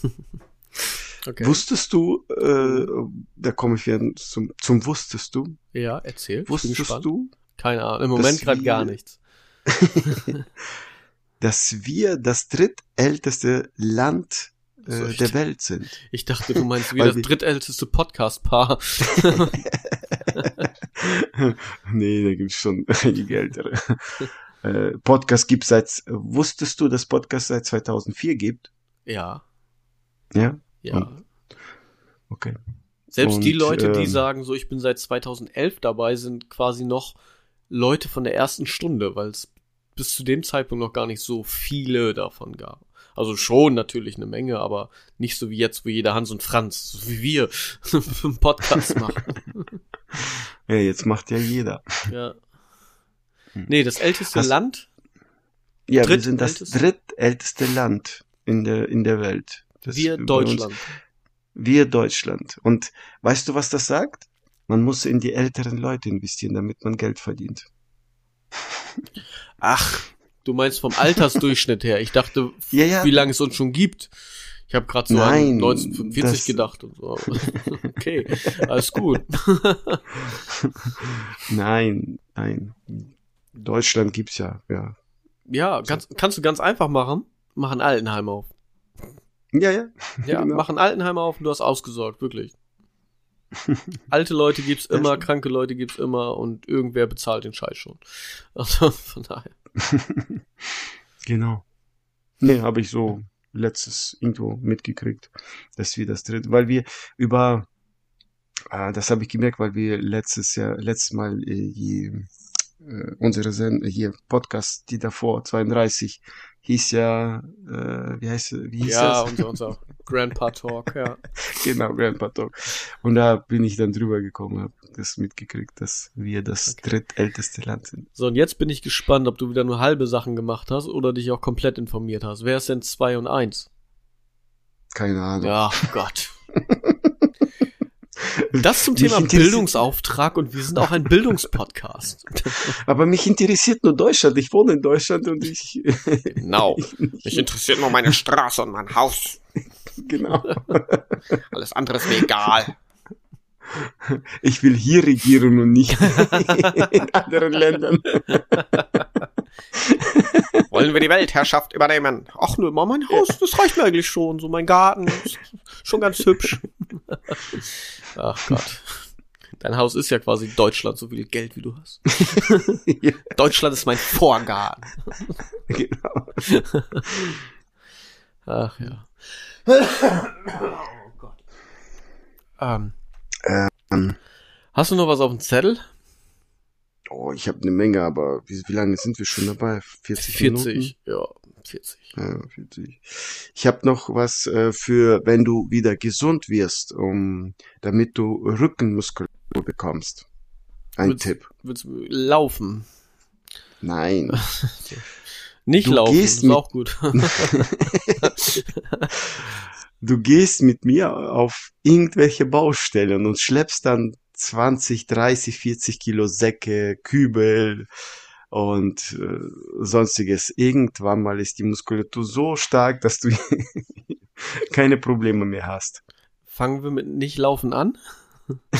[LAUGHS]
Okay.
Wusstest du, äh, da komme ich wieder zum, zum Wusstest du?
ja, erzähl.
Wusstest du,
Keine Ahnung. Im Moment gerade gar
wir-
nichts. [LAUGHS]
dass wir das drittälteste Land äh,
So,
der Welt sind?
Ich dachte, du meinst wie
Weil
das
wir-
drittälteste Podcast-Paar. [LAUGHS]
nee, da gibt's schon einige ältere. Äh, Podcast gibt seit, wusstest du, dass Podcast seit 2004 gibt?
ja,
Ja?
ja.
Und- Okay.
Selbst die
und,
Leute, die
ähm,
sagen, so ich bin seit 2011 dabei, sind quasi noch Leute von der ersten Stunde, weil es bis zu dem Zeitpunkt noch gar nicht so viele davon gab. Also schon natürlich eine Menge, aber nicht so wie jetzt, wo jeder Hans und Franz, so wie wir, [LAUGHS] einen Podcast machen. [LAUGHS]
Ja, jetzt macht ja jeder.
ja. Nee, das älteste
Hast-
Land,
Ja, wir sind das
Drittälteste?
drittälteste Land in der, in der Welt. Das
wir Deutschland.
Uns, wir Deutschland. Und weißt du, was das sagt? Man muss in die älteren Leute investieren, damit man Geld verdient. [LAUGHS]
Ach, du meinst vom Altersdurchschnitt her. Ich dachte, [LAUGHS]
Ja, ja.
wie lange es uns schon gibt. Ich habe gerade so an
Nein,
1945
das-
gedacht und so. [LAUGHS] Okay, alles gut.
Nein, nein. Deutschland gibt's ja, ja.
Ja, ganz, kannst du ganz einfach machen. Mach ein Altenheim auf.
Ja, ja. [LAUGHS]
Ja,
Genau.
mach ein Altenheim auf und du hast ausgesorgt, wirklich. [LAUGHS] Alte Leute gibt's immer, kranke Leute gibt's immer und irgendwer bezahlt den Scheiß schon. [LAUGHS] Also von daher.
Genau. Nee, habe ich so letztes irgendwo mitgekriegt, dass wir das dritte, weil wir über, äh, das habe ich gemerkt, weil wir letztes Jahr, letztes Mal äh, die äh, unsere Sen hier Podcast, die davor, 32, hieß ja, äh, wie heißt wie hieß
ja,
das?
unser, unser Grandpa Talk, ja. [LAUGHS]
genau, Grandpa Talk. Und da bin ich dann drüber gekommen, habe das mitgekriegt, dass wir das
Okay.
drittälteste Land sind.
So, und jetzt bin ich gespannt, ob du wieder nur halbe Sachen gemacht hast oder dich auch komplett informiert hast. Wer ist denn 2 und 1?
Keine Ahnung.
Ja, Gott. [LAUGHS] Das zum Thema Bildungsauftrag und wir sind auch ein Bildungspodcast. [LAUGHS]
Aber mich interessiert nur Deutschland. Ich wohne in Deutschland und ich,
Genau. [LAUGHS]
ich
Mich interessiert nur meine Straße und mein Haus.
genau. [LAUGHS]
Alles andere ist mir egal.
Ich will hier regieren und nicht in anderen Ländern.
Wollen wir die Weltherrschaft übernehmen? Ach nö, mal mein Haus, das reicht mir eigentlich schon. So mein Garten, ist schon ganz hübsch. Ach Gott. Dein Haus ist ja quasi Deutschland, so viel Geld wie du hast. [LAUGHS]
ja,
Deutschland ist mein Vorgarten.
genau.
Ach ja. Oh Gott. Ähm,
Ähm,
hast du noch was auf dem Zettel?
Oh, ich habe eine Menge, aber wie, wie lange sind wir schon dabei? 40,
40.
Minuten?
Ja, 40.
Ja, 40. Ich habe noch was äh, für, wenn du wieder gesund wirst, um, damit du Rückenmuskulatur bekommst. Ein
Willst-
Tipp.
Willst du laufen?
Nein. [LAUGHS]
Nicht
Du
laufen,
gehst
ist
mit-
auch gut. [LAUGHS]
Du gehst mit mir auf irgendwelche Baustellen und schleppst dann 20, 30, 40 Kilo Säcke, Kübel und äh, sonstiges. Irgendwann mal ist die Muskulatur so stark, dass du [LAUGHS] keine Probleme mehr hast.
Fangen wir mit nicht laufen an? [LAUGHS]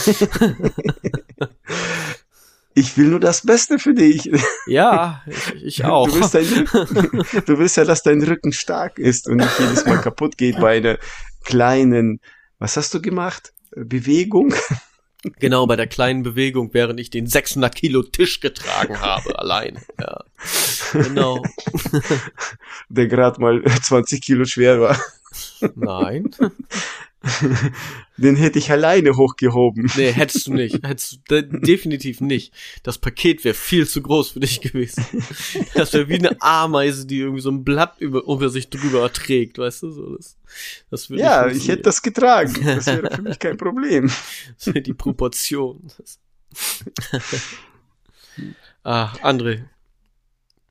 Ich will nur das Beste für dich.
Ja, [LAUGHS] ich, ich auch.
Du willst, dein, du willst ja, dass dein Rücken stark ist und nicht jedes Mal kaputt geht bei einer kleinen, was hast du gemacht? Bewegung?
Genau, bei der kleinen Bewegung, während ich den 600 Kilo Tisch getragen habe, allein. Ja. Genau. [LAUGHS]
der gerade mal 20 Kilo schwer war.
Nein. [LAUGHS]
Den hätte ich alleine hochgehoben.
Nee, hättest du nicht. Hättest du de definitiv nicht. Das Paket wäre viel zu groß für dich gewesen. Das wäre wie eine Ameise, die irgendwie so ein Blatt über, über sich drüber trägt, weißt du? So, das, das
Ja, ich hätte das getragen. Das wäre für mich kein Problem.
Das wäre die Proportion. Ah, André.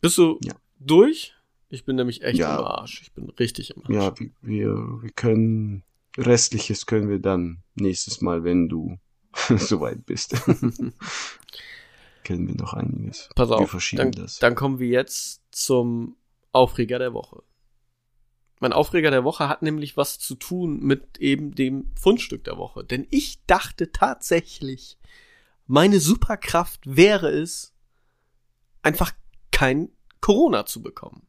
Bist du
Ja.
durch? Ich bin nämlich echt
Ja.
im Arsch. Ich bin richtig im Arsch.
Ja, wir, wir können, restliches können wir dann nächstes Mal, wenn du [LAUGHS] soweit bist. [LAUGHS] können wir noch einiges.
Pass
Wir
auf,
verschieben
dann,
das.
dann kommen wir jetzt zum Aufreger der Woche. Mein Aufreger der Woche hat nämlich was zu tun mit eben dem Fundstück der Woche. Denn ich dachte tatsächlich, meine Superkraft wäre es, einfach kein Corona zu bekommen.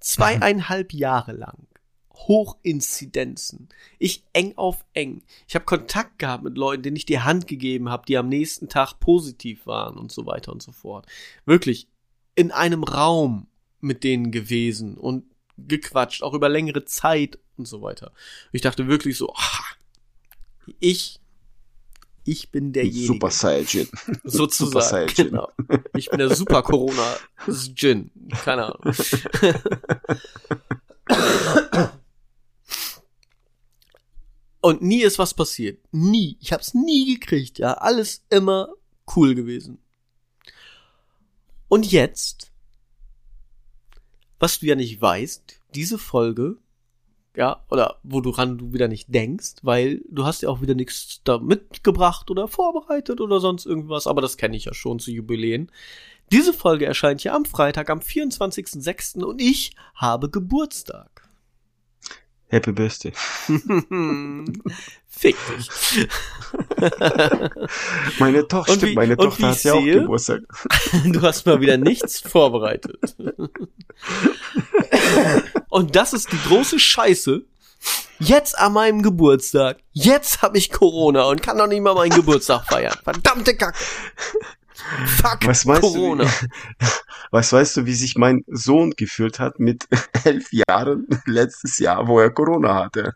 Zweieinhalb Jahre lang. Hochinzidenzen. Ich eng auf eng. Ich habe Kontakt gehabt mit Leuten, denen ich die Hand gegeben habe, die am nächsten Tag positiv waren und so weiter und so fort. Wirklich in einem Raum mit denen gewesen und gequatscht, auch über längere Zeit und so weiter. Ich dachte wirklich so, ah, ich, ich bin derjenige.
Super Saiyajin. [LAUGHS]
sozusagen.
Super Saiyajin.
Genau. Ich bin der Super Corona Gin. Keine Ahnung. [LAUGHS] [LAUGHS] Und nie ist was passiert. Nie. Ich hab's nie gekriegt, ja. Alles immer cool gewesen. Und jetzt, was du ja nicht weißt, diese Folge, ja, oder wo du ran du wieder nicht denkst, weil du hast ja auch wieder nichts da mitgebracht oder vorbereitet oder sonst irgendwas, aber das kenne ich ja schon zu Jubiläen. Diese Folge erscheint ja am Freitag, am 24.06. und ich habe Geburtstag.
Happy Birthday. [LAUGHS]
Fick dich. [LAUGHS]
Meine Tochter,
wie-
meine Tochter hat ja auch Geburtstag. [LAUGHS]
Du hast mal wieder nichts vorbereitet. Und das ist die große Scheiße. Jetzt an meinem Geburtstag. Jetzt habe ich Corona und kann noch nicht mal meinen Geburtstag feiern. Verdammte Kacke. Fuck
Was meinst
Corona.
du? Wie, [LAUGHS] was weißt du, wie sich mein Sohn gefühlt hat mit [LAUGHS] elf Jahren letztes Jahr, wo er Corona hatte?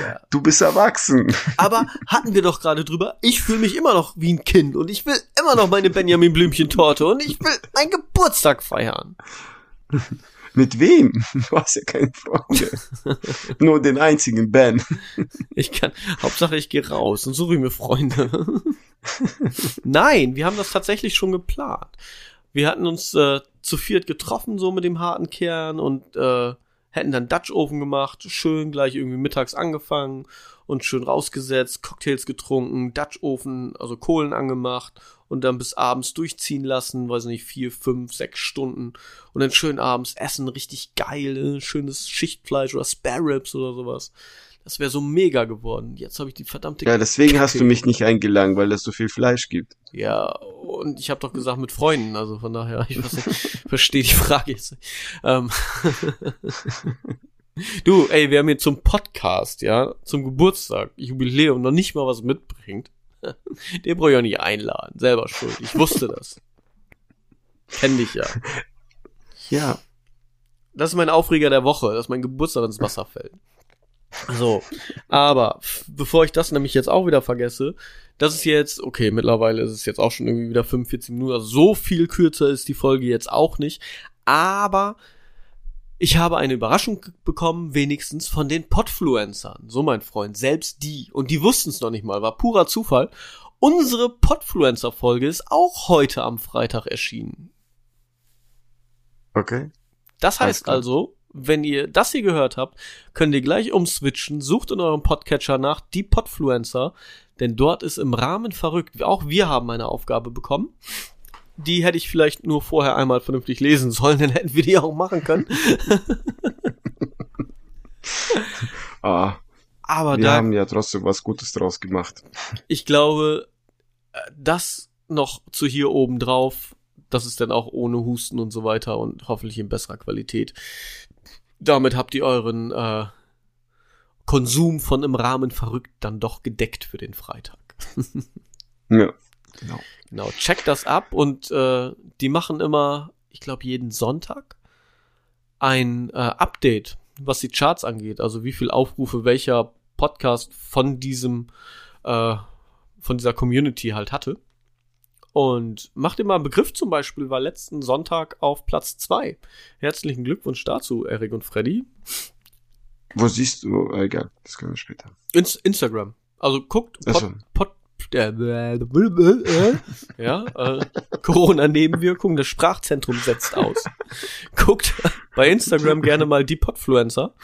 Ja.
Du bist erwachsen.
Aber hatten wir doch gerade drüber. Ich fühle mich immer noch wie ein Kind und ich will immer noch meine Benjamin Blümchen-Torte und ich will meinen Geburtstag feiern. [LAUGHS]
Mit wem? Du hast ja keine Freunde. Nur den einzigen Ben.
Ich kann, Hauptsache ich gehe raus und suche mir Freunde. [LAUGHS] Nein, wir haben das tatsächlich schon geplant. Wir hatten uns äh, zu viert getroffen, so mit dem harten Kern und äh, hätten dann Dutch Oven gemacht, schön gleich irgendwie mittags angefangen und schön rausgesetzt, Cocktails getrunken, Dutch Ofen, also Kohlen angemacht und dann bis abends durchziehen lassen, weiß nicht, vier, fünf, sechs Stunden und dann schön abends essen, richtig geil, schönes Schichtfleisch oder Spare Ribs oder sowas. Das wäre so mega geworden. Jetzt habe ich die verdammte.
Ja, deswegen Kacke. hast du mich nicht eingeladen, weil es so viel Fleisch gibt.
Ja, und ich habe doch gesagt mit Freunden, also von daher, ich verstehe die Frage jetzt. Ähm [LAUGHS] du, ey, wer mir zum Podcast, ja, zum Geburtstag, Jubiläum noch nicht mal was mitbringt, [LAUGHS] den brauche ich auch nicht einladen. Selber schuld. Ich wusste das. Kenn dich ja.
Ja.
Das ist mein Aufreger der Woche, dass mein Geburtstag ins Wasser fällt. So, aber bevor ich das nämlich jetzt auch wieder vergesse, das ist jetzt, okay, mittlerweile ist es jetzt auch schon irgendwie wieder 45 Minuten, also so viel kürzer ist die Folge jetzt auch nicht, aber ich habe eine Überraschung bekommen, wenigstens von den Podfluencern. So, mein Freund, selbst die, und die wussten es noch nicht mal, war purer Zufall. Unsere Podfluencer-Folge ist auch heute am Freitag erschienen.
Okay.
Das heißt also, wenn ihr das hier gehört habt, könnt ihr gleich umswitchen, sucht in eurem Podcatcher nach die Podfluencer, denn dort ist im Rahmen verrückt. Auch wir haben eine Aufgabe bekommen. Die hätte ich vielleicht nur vorher einmal vernünftig lesen sollen, [LAUGHS] dann hätten wir die auch machen können.
ah, Aber wir da, haben ja trotzdem was Gutes draus gemacht.
Ich glaube, äh, das noch zu hier oben drauf, das ist dann auch ohne Husten und so weiter und hoffentlich in besserer Qualität damit habt ihr euren äh, Konsum von im Rahmen verrückt dann doch gedeckt für den Freitag. [LAUGHS]
ja, genau.
Genau, checkt das ab und äh, die machen immer, ich glaube, jeden Sonntag ein äh, Update, was die Charts angeht. Also wie viel Aufrufe welcher Podcast von diesem, äh, von dieser Community halt hatte. Und macht dir mal einen Begriff zum Beispiel, war letzten Sonntag auf Platz 2. Herzlichen Glückwunsch dazu, Erik und Freddy.
Wo siehst du, äh, egal, das können wir später.
Ins Instagram. Also guckt Pod, Pod, äh, ja, äh, Corona-Nebenwirkung, das Sprachzentrum setzt aus. Guckt bei Instagram gerne mal die Podfluencer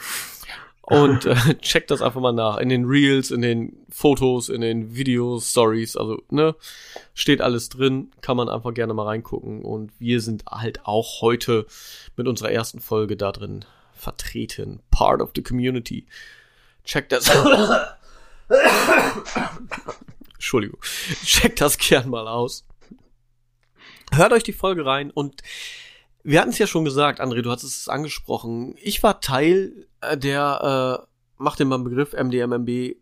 und äh, [LAUGHS] checkt das einfach mal nach. In den Reels, in den Fotos, in den Videos, Stories, also, ne, steht alles drin, kann man einfach gerne mal reingucken. Und wir sind halt auch heute mit unserer ersten Folge da drin vertreten. Part of the community. Checkt das. [COUGHS] Entschuldigung. Checkt das gern mal aus. Hört euch die Folge rein und wir hatten es ja schon gesagt, André, du hast es angesprochen. Ich war Teil äh, der, äh, mach dir mal einen Begriff, MDMMB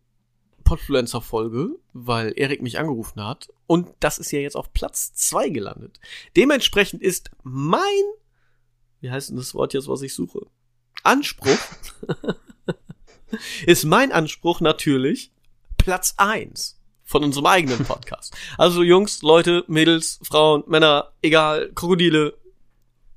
Podfluencer-Folge, weil Erik mich angerufen hat. Und das ist ja jetzt auf Platz zwei gelandet. Dementsprechend ist mein, wie heißt denn das Wort jetzt, was ich suche? Anspruch, [LAUGHS] ist mein Anspruch natürlich Platz eins von unserem eigenen Podcast. Also Jungs, Leute, Mädels, Frauen, Männer, egal, Krokodile,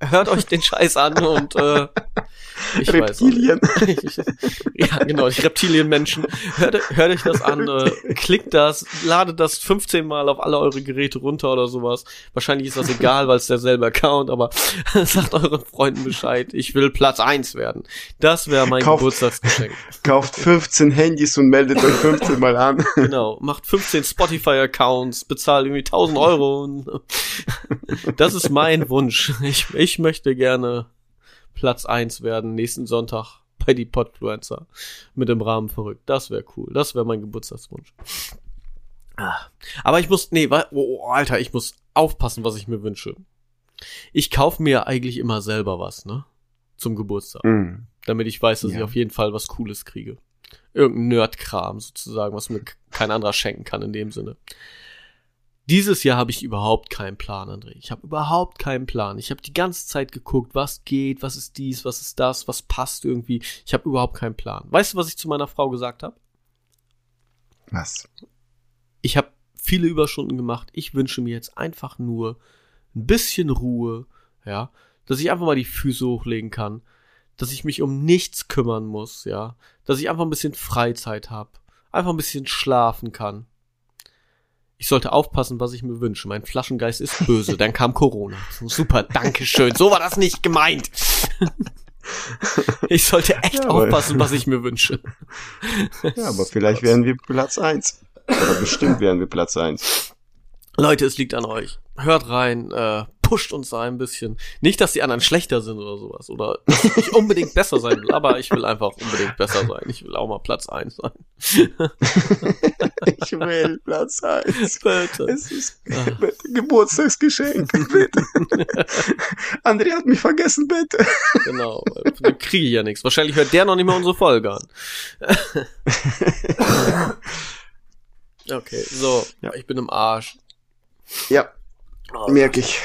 hört euch den Scheiß an und äh, [LAUGHS]
ich Reptilien.
Weiß [LAUGHS] ja, genau, die Reptilienmenschen. Hört, hört euch das an, äh, klickt das, ladet das 15 Mal auf alle eure Geräte runter oder sowas. Wahrscheinlich ist das egal, weil es derselbe Account, aber [LAUGHS] sagt euren Freunden Bescheid, ich will Platz eins werden. Das wäre mein kauft, Geburtstagsgeschenk.
Kauft 15 Handys und meldet euch 15 Mal an.
Genau, macht 15 Spotify-Accounts, bezahlt irgendwie 1000 Euro. Und, das ist mein Wunsch. Ich, ich möchte gerne Platz eins werden nächsten Sonntag bei die Podfluencer mit dem Rahmen verrückt. Das wäre cool. Das wäre mein Geburtstagswunsch. Ah. Aber ich muss, nee, oh, oh, Alter, ich muss aufpassen, was ich mir wünsche. Ich kaufe mir eigentlich immer selber was, ne? Zum Geburtstag. Mm. Damit ich weiß, dass ja. ich auf jeden Fall was Cooles kriege. Irgendein Nerdkram sozusagen, was mir kein anderer schenken kann in dem Sinne. Dieses Jahr habe ich überhaupt keinen Plan, André. Ich habe überhaupt keinen Plan. Ich habe die ganze Zeit geguckt, was geht, was ist dies, was ist das, was passt irgendwie. Ich habe überhaupt keinen Plan. Weißt du, was ich zu meiner Frau gesagt habe?
Was?
Ich habe viele Überstunden gemacht. Ich wünsche mir jetzt einfach nur ein bisschen Ruhe, ja, dass ich einfach mal die Füße hochlegen kann, dass ich mich um nichts kümmern muss, ja, dass ich einfach ein bisschen Freizeit habe, einfach ein bisschen schlafen kann. Ich sollte aufpassen, was ich mir wünsche. Mein Flaschengeist ist böse. Dann kam Corona. Super, Dankeschön. So war das nicht gemeint. Ich sollte echt ja, aufpassen, was ich mir wünsche.
Ja, aber vielleicht werden wir Platz eins. Oder bestimmt werden wir Platz eins.
Leute, es liegt an euch. Hört rein, äh, pusht uns da ein bisschen. Nicht, dass die anderen schlechter sind oder sowas. Oder dass ich unbedingt besser sein will, aber ich will einfach unbedingt besser sein. Ich will auch mal Platz eins sein.
ich will Platz eins. Bitte. Es ist ah. Geburtstagsgeschenk. Bitte. André hat mich vergessen, bitte.
Genau, dann kriege ich ja nichts. Wahrscheinlich hört der noch nicht mal unsere Folge an. [LAUGHS] Okay, so, ja. ich bin im Arsch.
Ja, oh, merke ich.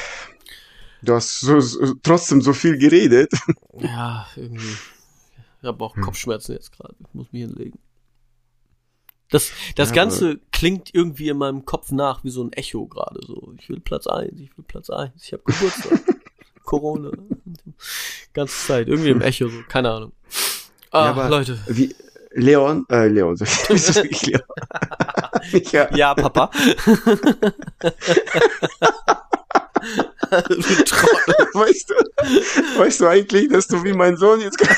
Du hast so, so, trotzdem so viel geredet. [LAUGHS]
Ja, irgendwie. Ich habe auch hm. Kopfschmerzen jetzt gerade. Ich muss mich hinlegen. Das, das ja, Ganze klingt irgendwie in meinem Kopf nach wie so ein Echo gerade. So, ich will Platz eins, ich will Platz eins, ich habe Geburtstag. [LAUGHS] Corona. Ganze Zeit. Irgendwie im Echo, so, keine Ahnung. Ah, ja, aber Leute.
Wie, Leon, äh, Leon, [LAUGHS] so, ich Leon.
ja. ja, Papa.
Weißt du, weißt du eigentlich, dass du wie mein Sohn jetzt gar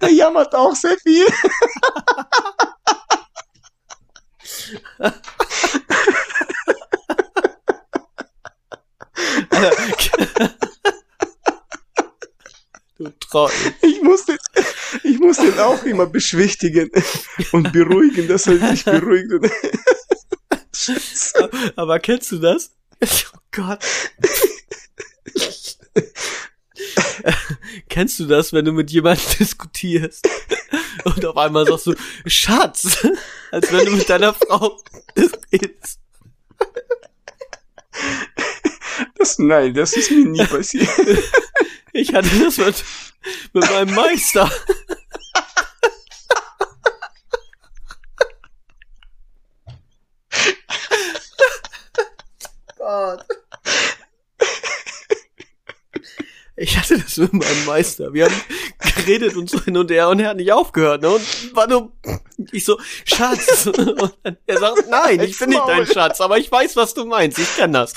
Der jammert auch sehr viel. [LAUGHS] Du Trottel. Ich muss, den, ich muss den auch immer beschwichtigen und beruhigen, dass er sich beruhigt.
Aber kennst du das? Oh Gott. Kennst du das, wenn du mit jemandem diskutierst und auf einmal sagst du, Schatz, als wenn du mit deiner Frau [LAUGHS] redest?
Das, nein, das ist mir nie [LAUGHS] passiert.
Ich hatte das mit, mit meinem Meister. Gott. Ich hatte das mit meinem Meister. Wir haben geredet und so hin und her und er hat nicht aufgehört. Ne? Und war nur, ich so, Schatz. [LAUGHS] Und er sagt, nein, ich bin nicht dein Schatz, aber ich weiß, was du meinst. Ich kenn das.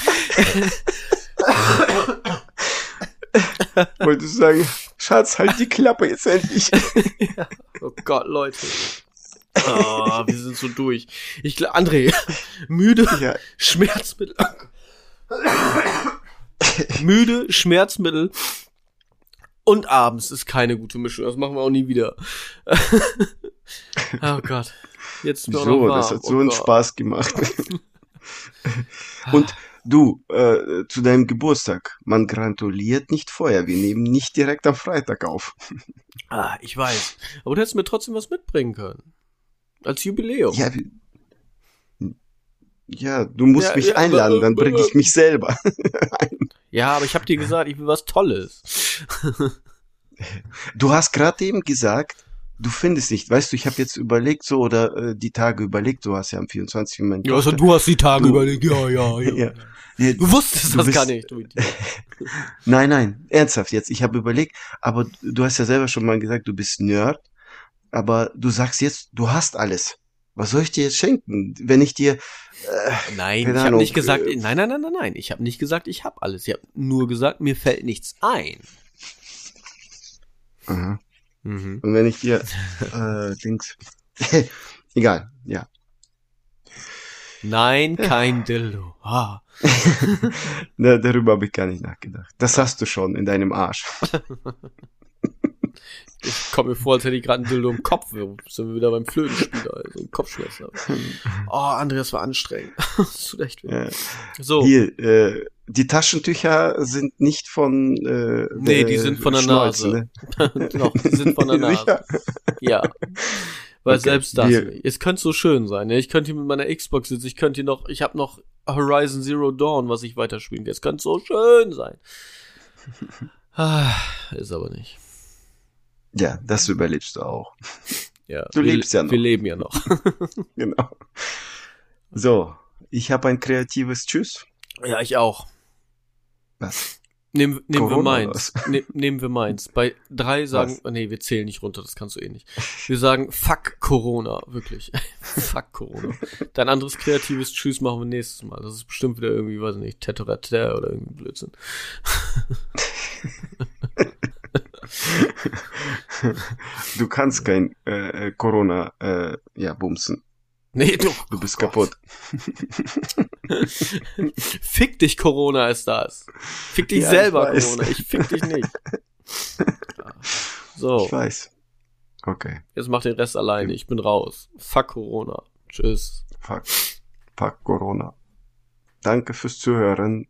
Wollte sagen, Schatz, halt die Klappe jetzt endlich. [LAUGHS]
ja. Oh Gott, Leute. Oh, wir sind so durch. Ich glaube, André, [LAUGHS] müde, ja. Schmerzmittel. müde, Schmerzmittel und abends ist keine gute Mischung. Das machen wir auch nie wieder. [LAUGHS] oh Gott. Jetzt
so, das hat so oh einen Gott. Spaß gemacht. [LAUGHS] und Du, äh, zu deinem Geburtstag, man gratuliert nicht vorher, wir nehmen nicht direkt am Freitag auf. [LAUGHS]
ah, ich weiß. Aber du hättest mir trotzdem was mitbringen können. Als Jubiläum.
Ja, ja du musst ja, mich ja, einladen, dann bringe ich mich selber
ein. Ja, aber ich habe dir gesagt, ich will was Tolles. [LAUGHS]
du hast gerade eben gesagt, du findest nicht. Weißt du, ich habe jetzt überlegt so oder äh, die Tage überlegt, du hast ja am 24. Moment.
Ja, also du hast die Tage du, überlegt, ja, ja, [LAUGHS] ja. ja. ja du wusstest du das bist, gar nicht. [LAUGHS]
Nein, nein, ernsthaft jetzt. Ich habe überlegt, aber du hast ja selber schon mal gesagt, du bist Nerd, aber du sagst jetzt, du hast alles. Was soll ich dir jetzt schenken, wenn ich dir
äh, Nein, ich habe nicht gesagt, äh, nein, nein, nein, nein, nein, ich habe nicht gesagt, ich habe alles. Ich habe nur gesagt, mir fällt nichts ein.
Aha. Mhm. Und wenn ich dir äh, [LAUGHS] Dings. [LAUGHS] Egal, ja.
Nein, [LAUGHS] kein Dildo. Ah.
Darüber habe ich gar nicht nachgedacht. Das hast du schon in deinem Arsch.
Ich komme mir vor, als hätte ich gerade ein Dildo im Kopf. Wir sind wir wieder beim Flötenspieler, also ein Kopfschmerz. [LAUGHS] Oh, Andreas war anstrengend. das tut echt weh. Ja.
So. Hier, äh, die Taschentücher sind nicht von
äh, Nee, die sind von der Nase. Ne? [LAUGHS] Doch, die sind von der [LAUGHS] Nase. ja. Weil okay. selbst das, Wir es könnte so schön sein. Ne? Ich könnte hier mit meiner Xbox sitzen, ich könnte hier noch, ich habe noch Horizon Zero Dawn, was ich weiterspielen kann. Es könnte so schön sein. Ah, ist aber nicht.
Ja, das überlebst du auch.
Ja,
Du
wir,
lebst ja noch.
Wir leben ja noch. [LAUGHS]
Genau. So, ich habe ein kreatives Tschüss.
ja, ich auch.
Was?
Nehmen, nehmen wir meins. Ne, nehmen wir meins. Bei drei sagen, oh, nee, wir zählen nicht runter, das kannst du eh nicht. Wir sagen, fuck Corona, wirklich. [LAUGHS] fuck Corona. Dein anderes kreatives Tschüss machen wir nächstes Mal. Das ist bestimmt wieder irgendwie, weiß ich nicht, Tetrater oder irgendwie Blödsinn. [LAUGHS] [LAUGHS]
Du kannst kein äh, äh, Corona äh, ja bumsen.
Nee, du,
Du bist kaputt. [LAUGHS]
fick dich Corona ist das. Fick dich
Ja,
selber
ich.
Corona, ich fick dich nicht. [LAUGHS] So,
Ich weiß. Okay.
jetzt mach den Rest alleine, ich bin raus. Fuck Corona. Tschüss.
Fuck. Fuck Corona. Danke fürs Zuhören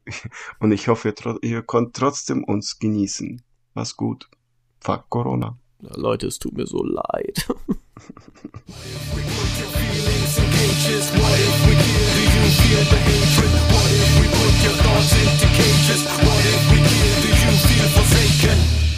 und ich hoffe, ihr, ihr konnt trotzdem uns genießen. Mach's gut. Fuck Corona.
Leute, es tut mir so leid.
What if we kill? Do you feel forsaken?